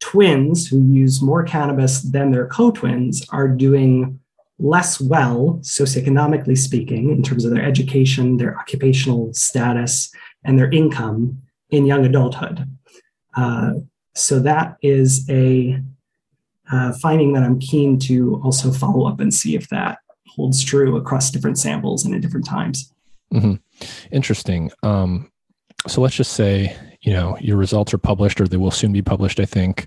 twins who use more cannabis than their co-twins are doing less well, socioeconomically speaking, in terms of their education, their occupational status, and their income in young adulthood. Uh, so that is a uh, finding that I'm keen to also follow up and see if that holds true across different samples and at different times. Mm-hmm. Interesting. Um, so let's just say you know your results are published, or they will soon be published. I think.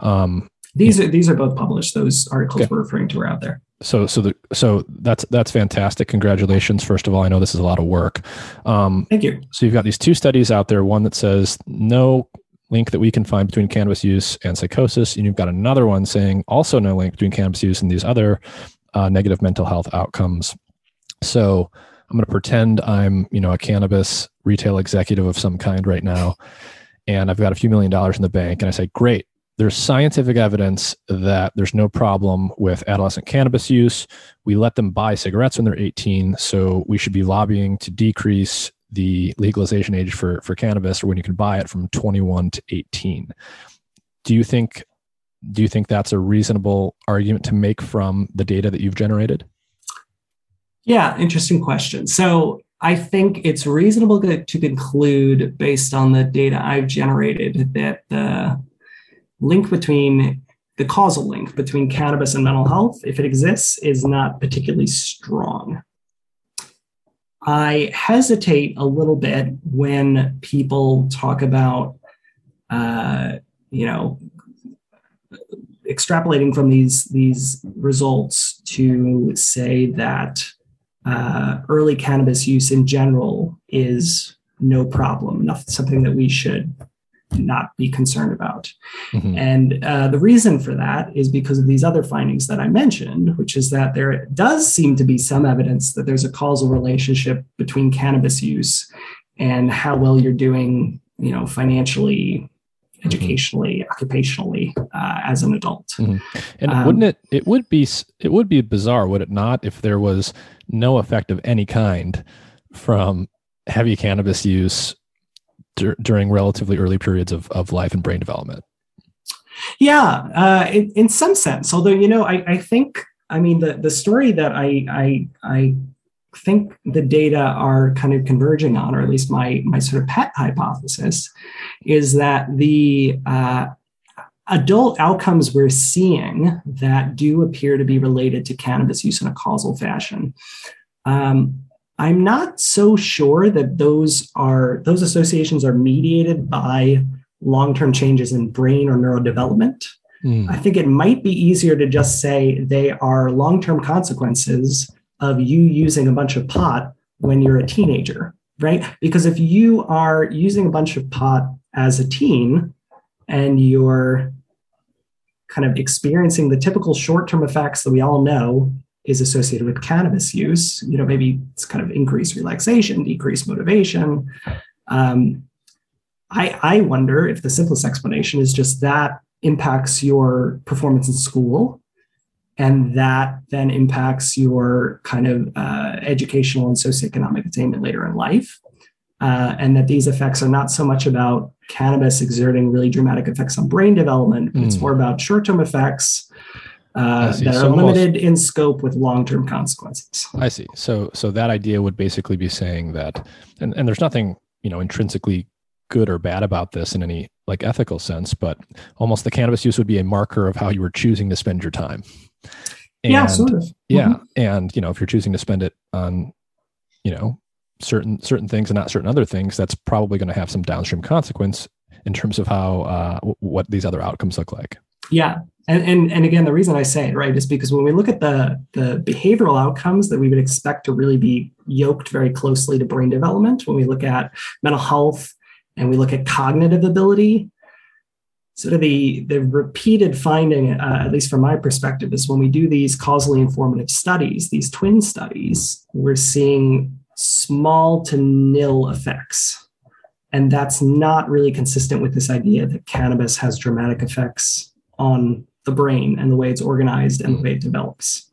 Um, these are these are both published. Those articles okay. we're referring to are out there so so the so that's that's fantastic congratulations first of all i know this is a lot of work um, thank you so you've got these two studies out there one that says no link that we can find between cannabis use and psychosis and you've got another one saying also no link between cannabis use and these other uh, negative mental health outcomes so i'm going to pretend i'm you know a cannabis retail executive of some kind right now and i've got a few million dollars in the bank and i say great there's scientific evidence that there's no problem with adolescent cannabis use. We let them buy cigarettes when they're 18, so we should be lobbying to decrease the legalization age for for cannabis or when you can buy it from 21 to 18. Do you think do you think that's a reasonable argument to make from the data that you've generated? Yeah, interesting question. So I think it's reasonable to, to conclude based on the data I've generated that the link between the causal link between cannabis and mental health, if it exists, is not particularly strong. I hesitate a little bit when people talk about, uh, you know, extrapolating from these these results to say that uh, early cannabis use in general is no problem, not something that we should not be concerned about. Mm-hmm. And uh, the reason for that is because of these other findings that I mentioned, which is that there does seem to be some evidence that there's a causal relationship between cannabis use and how well you're doing, you know, financially, mm-hmm. educationally, occupationally uh, as an adult. Mm-hmm. And um, wouldn't it? It would be. It would be bizarre, would it not, if there was no effect of any kind from heavy cannabis use dur- during relatively early periods of, of life and brain development. Yeah, uh, in, in some sense. Although you know, I, I think I mean the the story that I I I think the data are kind of converging on, or at least my my sort of pet hypothesis, is that the uh, adult outcomes we're seeing that do appear to be related to cannabis use in a causal fashion um, I'm not so sure that those are those associations are mediated by long-term changes in brain or neurodevelopment. Mm. I think it might be easier to just say they are long-term consequences of you using a bunch of pot when you're a teenager, right? Because if you are using a bunch of pot as a teen and you're kind of experiencing the typical short-term effects that we all know is associated with cannabis use. You know, maybe it's kind of increased relaxation, decreased motivation. Um, I, I wonder if the simplest explanation is just that impacts your performance in school and that then impacts your kind of uh, educational and socioeconomic attainment later in life. Uh, and that these effects are not so much about cannabis exerting really dramatic effects on brain development, but mm. it's hmm. more about short term effects uh, that are so limited almost, in scope with long-term consequences. I see. So, so that idea would basically be saying that, and, and there's nothing you know intrinsically good or bad about this in any like ethical sense, but almost the cannabis use would be a marker of how you were choosing to spend your time. And, yeah, sort of. Yeah, mm-hmm. and you know, if you're choosing to spend it on, you know, certain certain things and not certain other things, that's probably going to have some downstream consequence in terms of how uh, what these other outcomes look like. Yeah, and, and, and again, the reason I say it, right, is because when we look at the, the behavioral outcomes that we would expect to really be yoked very closely to brain development, when we look at mental health and we look at cognitive ability, sort of the, the repeated finding, uh, at least from my perspective, is when we do these causally informative studies, these twin studies, we're seeing small to nil effects. And that's not really consistent with this idea that cannabis has dramatic effects on the brain and the way it's organized and the way it develops.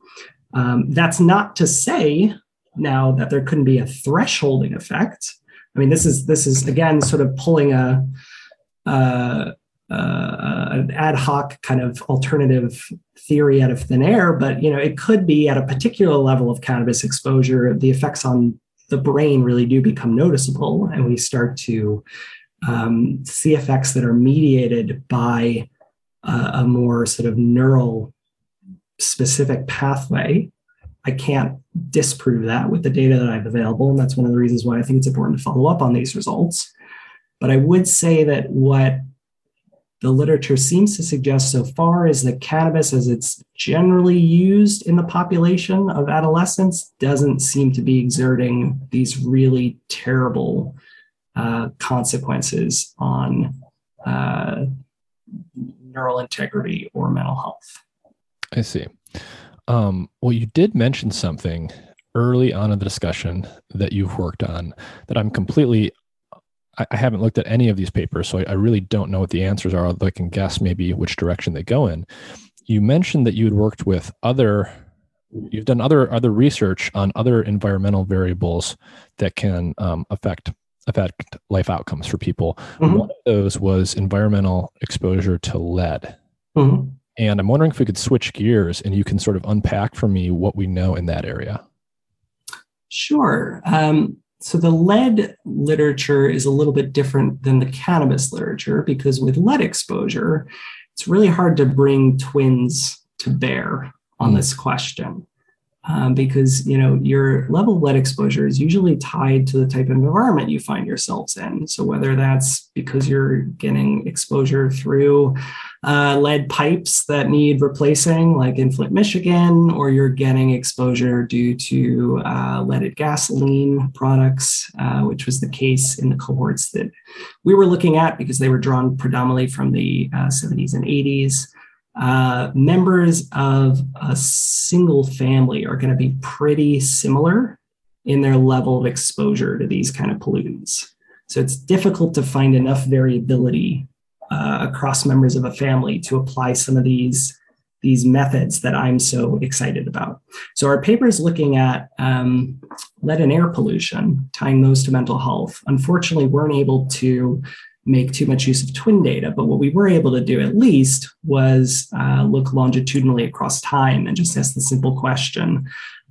Um, that's not to say now that there couldn't be a thresholding effect. I mean, this is this is again sort of pulling a, an ad hoc kind of alternative theory out of thin air, but you know, it could be at a particular level of cannabis exposure, the effects on the brain really do become noticeable, and we start to um, see effects that are mediated by a more sort of neural specific pathway. I can't disprove that with the data that I have available. And that's one of the reasons why I think it's important to follow up on these results. But I would say that what the literature seems to suggest so far is that cannabis, as it's generally used in the population of adolescents, doesn't seem to be exerting these really terrible uh, consequences on uh, neural integrity or mental health. I see. Um, well, you did mention something early on in the discussion that you've worked on that I'm completely I, I haven't looked at any of these papers, so I, I, really don't know what the answers are. Although I can guess maybe which direction they go in. You mentioned that you had worked with other you've done other other research on other environmental variables that can um, affect affect life outcomes for people. Mm-hmm. One of those was environmental exposure to lead. Mm-hmm. And I'm wondering if we could switch gears and you can sort of unpack for me what we know in that area. Sure. Um, so the lead literature is a little bit different than the cannabis literature because with lead exposure, it's really hard to bring twins to bear on mm. this question um, because you know your level of lead exposure is usually tied to the type of environment you find yourselves in. So whether that's because you're getting exposure through uh, lead pipes that need replacing, like in Flint, Michigan, or you're getting exposure due to uh, leaded gasoline products, uh, which was the case in the cohorts that we were looking at because they were drawn predominantly from the 70s uh, and 80s uh, members of a single family are going to be pretty similar in their level of exposure to these kind of pollutants. So it's difficult to find enough variability uh, across members of a family to apply some of these, these methods that I'm so excited about. So our paper is looking at um, lead and air pollution, tying those to mental health. Unfortunately, weren't able to make too much use of twin data. But what we were able to do at least was uh, look longitudinally across time and just ask the simple question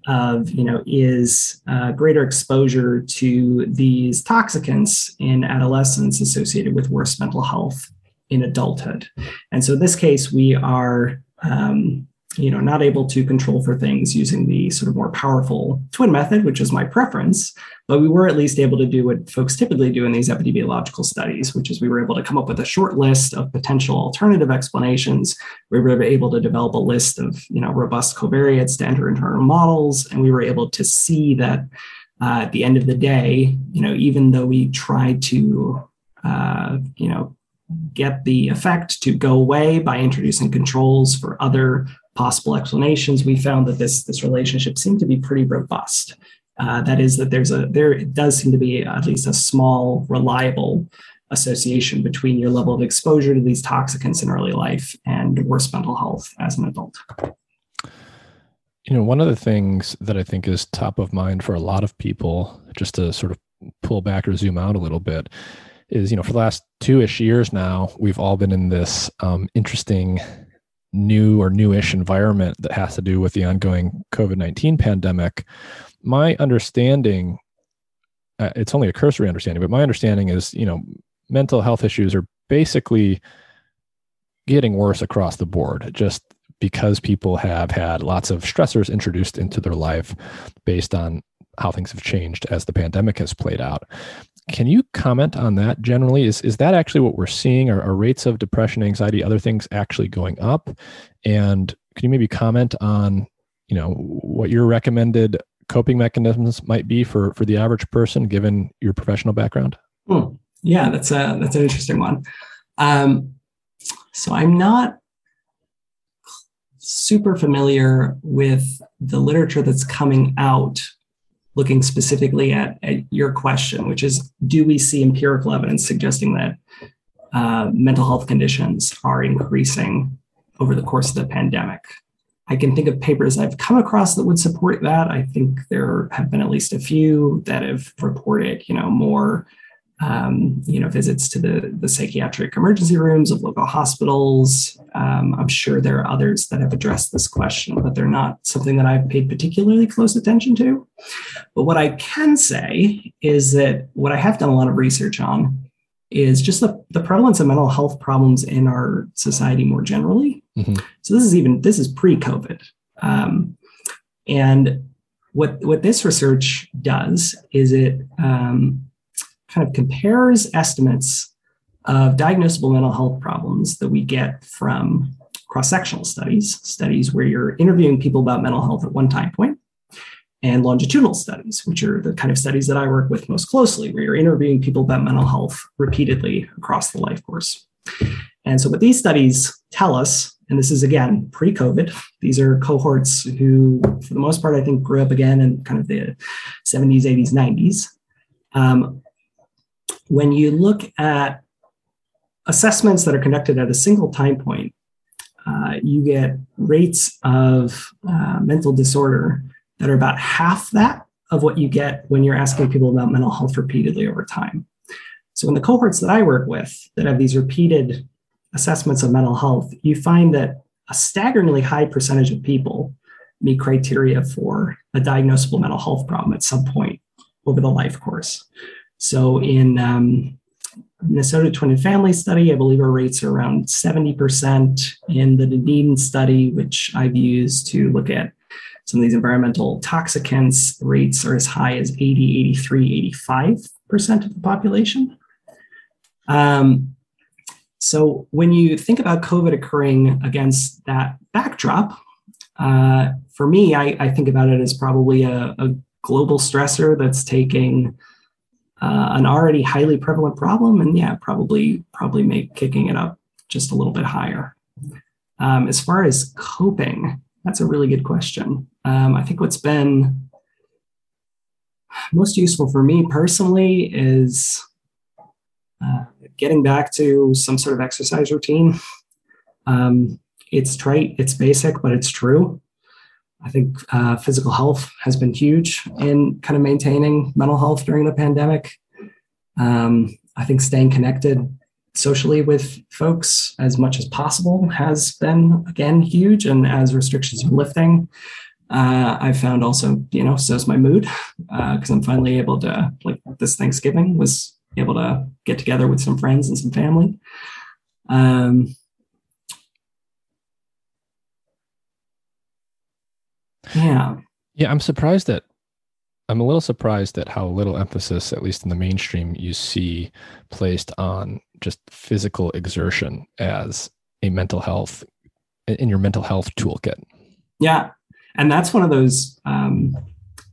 of, you know, is uh, greater exposure to these toxicants in adolescence associated with worse mental health in adulthood? And so in this case, we are um, you know, not able to control for things using the sort of more powerful twin method, which is my preference. But we were at least able to do what folks typically do in these epidemiological studies, which is we were able to come up with a short list of potential alternative explanations. We were able to develop a list of, you know, robust covariates, standard internal models, and we were able to see that uh, at the end of the day, you know, even though we tried to, uh, you know, get the effect to go away by introducing controls for other possible explanations, we found that this, this relationship seemed to be pretty robust. Uh, that is, that there's a there does seem to be at least a small, reliable association between your level of exposure to these toxicants in early life and worse mental health as an adult. You know, one of the things that I think is top of mind for a lot of people, just to sort of pull back or zoom out a little bit, is you know, for the last two ish years now, we've all been in this um, interesting new or newish environment that has to do with the ongoing COVID 19 pandemic. My understanding, uh, it's only a cursory understanding, but my understanding is, you know, mental health issues are basically getting worse across the board just because people have had lots of stressors introduced into their life based on how things have changed as the pandemic has played out. Can you comment on that generally? Is, is that actually what we're seeing? Are, are rates of depression, anxiety, other things actually going up? And can you maybe comment on, you know, what your recommended coping mechanisms might be for, for the average person given your professional background? Hmm. Yeah, that's a that's an interesting one. Um, so I'm not super familiar with the literature that's coming out looking specifically at, at your question, which is do we see empirical evidence suggesting that uh, mental health conditions are increasing over the course of the pandemic? I can think of papers I've come across that would support that. I think there have been at least a few that have reported, you know, more um, you know, visits to the, the psychiatric emergency rooms of local hospitals. Um, I'm sure there are others that have addressed this question, but they're not something that I've paid particularly close attention to. But what I can say is that what I have done a lot of research on is just the, the prevalence of mental health problems in our society more generally. Mm-hmm. So this is even this is pre-COVID. Um, and what, what this research does is it um, kind of compares estimates of diagnosable mental health problems that we get from cross sectional studies, studies where you're interviewing people about mental health at one time point, and longitudinal studies, which are the kind of studies that I work with most closely, where you're interviewing people about mental health repeatedly across the life course. And so, what these studies tell us, and this is again pre COVID, these are cohorts who, for the most part, I think grew up again in kind of the 70s, 80s, 90s. Um, when you look at assessments that are conducted at a single time point, uh, you get rates of uh, mental disorder that are about half that of what you get when you're asking people about mental health repeatedly over time. So, in the cohorts that I work with that have these repeated assessments of mental health, you find that a staggeringly high percentage of people meet criteria for a diagnosable mental health problem at some point over the life course. So, in um, Minnesota Twin and Family Study, I believe our rates are around 70%. In the Dunedin study, which I've used to look at some of these environmental toxicants, rates are as high as 80, 83, 85% of the population. Um, so when you think about COVID occurring against that backdrop, uh, for me, I, I, think about it as probably a, a global stressor that's taking uh, an already highly prevalent problem and yeah probably probably make kicking it up just a little bit higher. Um, as far as coping that's a really good question. Um, i think what's been most useful for me personally is uh, getting back to some sort of exercise routine. Um, it's trite it's basic but it's true I think uh, physical health has been huge in kind of maintaining mental health during the pandemic. Um, I think staying connected socially with folks as much as possible has been again huge. And as restrictions are lifting, uh, I found also, you know, so's my mood because uh, I'm finally able to, like this Thanksgiving, was able to get together with some friends and some family. Um, Yeah. Yeah, I'm surprised that I'm a little surprised at how little emphasis, at least in the mainstream, you see placed on just physical exertion as a mental health in your mental health toolkit. Yeah, and that's one of those um,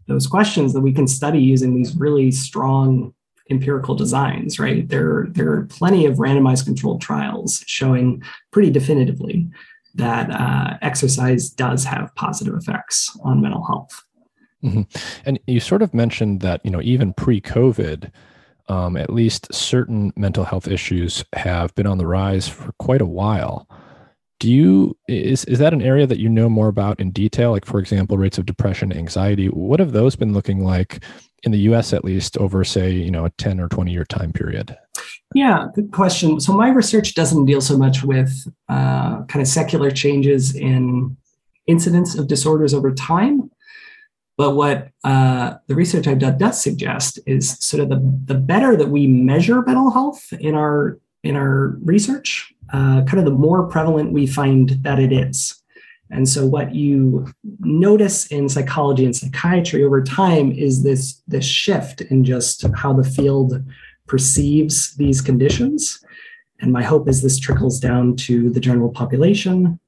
those questions that we can study using these really strong empirical designs. Right there, there are plenty of randomized controlled trials showing pretty definitively that uh, exercise does have positive effects on mental health. Mm-hmm. And you sort of mentioned that, you know, even pre COVID, um, at least certain mental health issues have been on the rise for quite a while. Do you is is that an area that you know more about in detail? Like, for example, rates of depression, anxiety. What have those been looking like in the U.S. at least over, say, you know, a ten or twenty year time period? Yeah, good question. So my research doesn't deal so much with uh, kind of secular changes in incidence of disorders over time. But what uh, the research I've done does suggest is sort of the, the better that we measure mental health in our in our research, uh, kind of the more prevalent we find that it is. And so what you notice in psychology and psychiatry over time is this, this shift in just how the field perceives these conditions. And my hope is this trickles down to the general population.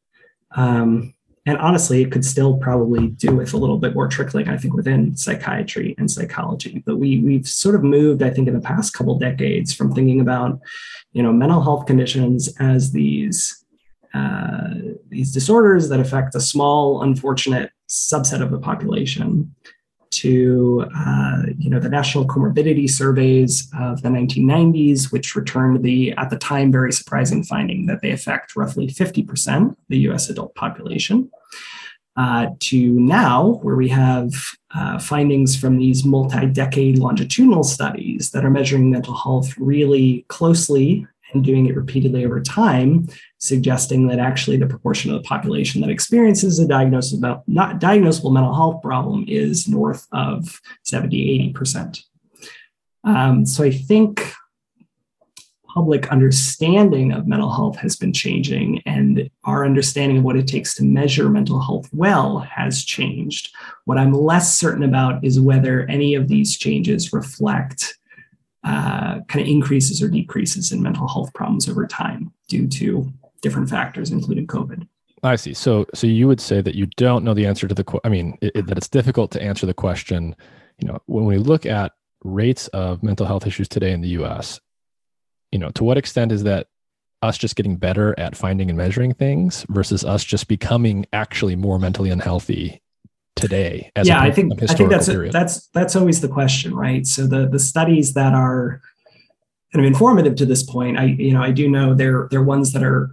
Um, and honestly, it could still probably do with a little bit more trickling, I think, within psychiatry and psychology. But we we've sort of moved, I think, in the past couple decades from thinking about, you know, mental health conditions as these uh, these disorders that affect a small, unfortunate subset of the population to uh, you know the national comorbidity surveys of the 1990s, which returned the at the time very surprising finding that they affect roughly 50% of the U.S. adult population. Uh, to now, where we have uh, findings from these multi-decade longitudinal studies that are measuring mental health really closely and doing it repeatedly over time, suggesting that actually the proportion of the population that experiences a diagnosis about not diagnosable mental health problem is north of 70, 80%. Um, so I think public understanding of mental health has been changing, and our understanding of what it takes to measure mental health well has changed. What I'm less certain about is whether any of these changes reflect uh, kind of increases or decreases in mental health problems over time due to different factors, including COVID. I see. So, so you would say that you don't know the answer to the. question. I mean, it, it, that it's difficult to answer the question. You know, when we look at rates of mental health issues today in the U.S., you know, to what extent is that us just getting better at finding and measuring things versus us just becoming actually more mentally unhealthy today yeah I think I think that's a, that's that's always the question right so the the studies that are kind of informative to this point I you know I do know they're they're ones that are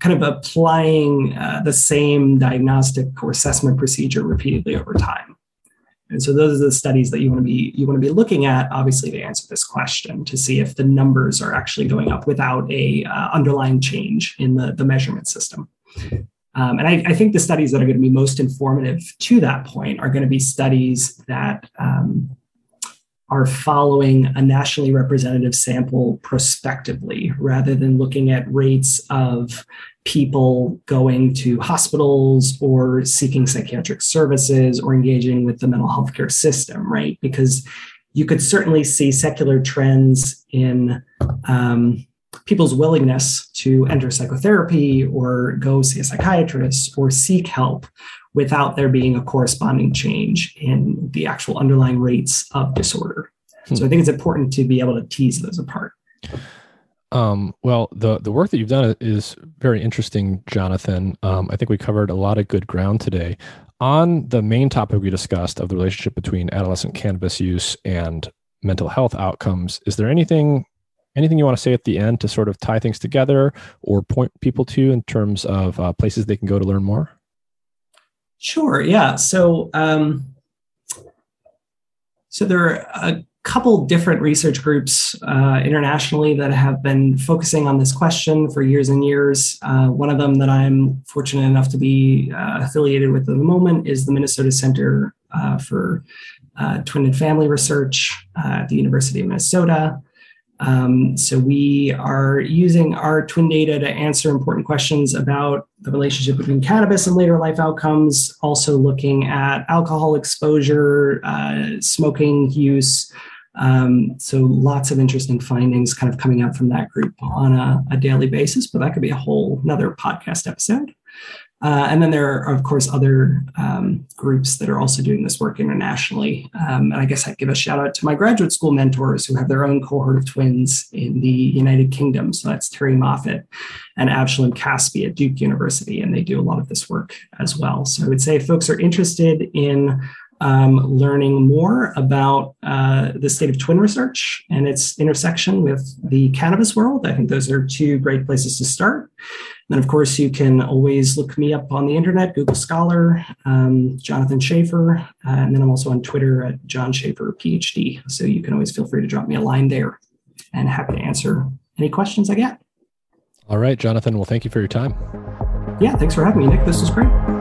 kind of applying uh, the same diagnostic or assessment procedure repeatedly over time. And so those are the studies that you want to be you want to be looking at, obviously, to answer this question to see if the numbers are actually going up without a uh, underlying change in the, the measurement system. Um, and I, I, think the studies that are going to be most informative to that point are going to be studies that um, are following a nationally representative sample prospectively rather than looking at rates of people going to hospitals or seeking psychiatric services or engaging with the mental health care system, right? Because you could certainly see secular trends in um, people's willingness to enter psychotherapy or go see a psychiatrist or seek help without there being a corresponding change in the actual underlying rates of disorder. Hmm. So I think it's important to be able to tease those apart. Um, well, the the work that you've done is very interesting, Jonathan. Um, I think we covered a lot of good ground today. On the main topic we discussed of the relationship between adolescent cannabis use and mental health outcomes, is there anything anything you want to say at the end to sort of tie things together or point people to in terms of uh, places they can go to learn more? Sure. Yeah. So, um, so there are a couple different research groups uh, internationally that have been focusing on this question for years and years. Uh, one of them that I'm fortunate enough to be uh, affiliated with at the moment is the Minnesota Center uh, for uh, Twin and Family Research at the University of Minnesota. Um, so we are using our twin data to answer important questions about the relationship between cannabis and later life outcomes, also looking at alcohol exposure, uh, smoking use. Um, so lots of interesting findings kind of coming out from that group on a, a daily basis, but that could be a whole another podcast episode. Uh, and then there are, of course, other um, groups that are also doing this work internationally. Um, and I guess I'd give a shout out to my graduate school mentors who have their own cohort of twins in the United Kingdom. So that's Terrie Moffitt and Avshalom Caspi at Duke University. And they do a lot of this work as well. So I would say folks are interested in um, learning more about uh, the state of twin research and its intersection with the cannabis world, I think those are two great places to start. And of course, you can always look me up on the internet, Google Scholar, um, Jonathan Schaefer, uh, and then I'm also on Twitter at John Schaefer PhD. So you can always feel free to drop me a line there and happy to answer any questions I get. All right, Jonathan. Well, thank you for your time. Yeah, thanks for having me, Nick. This was great.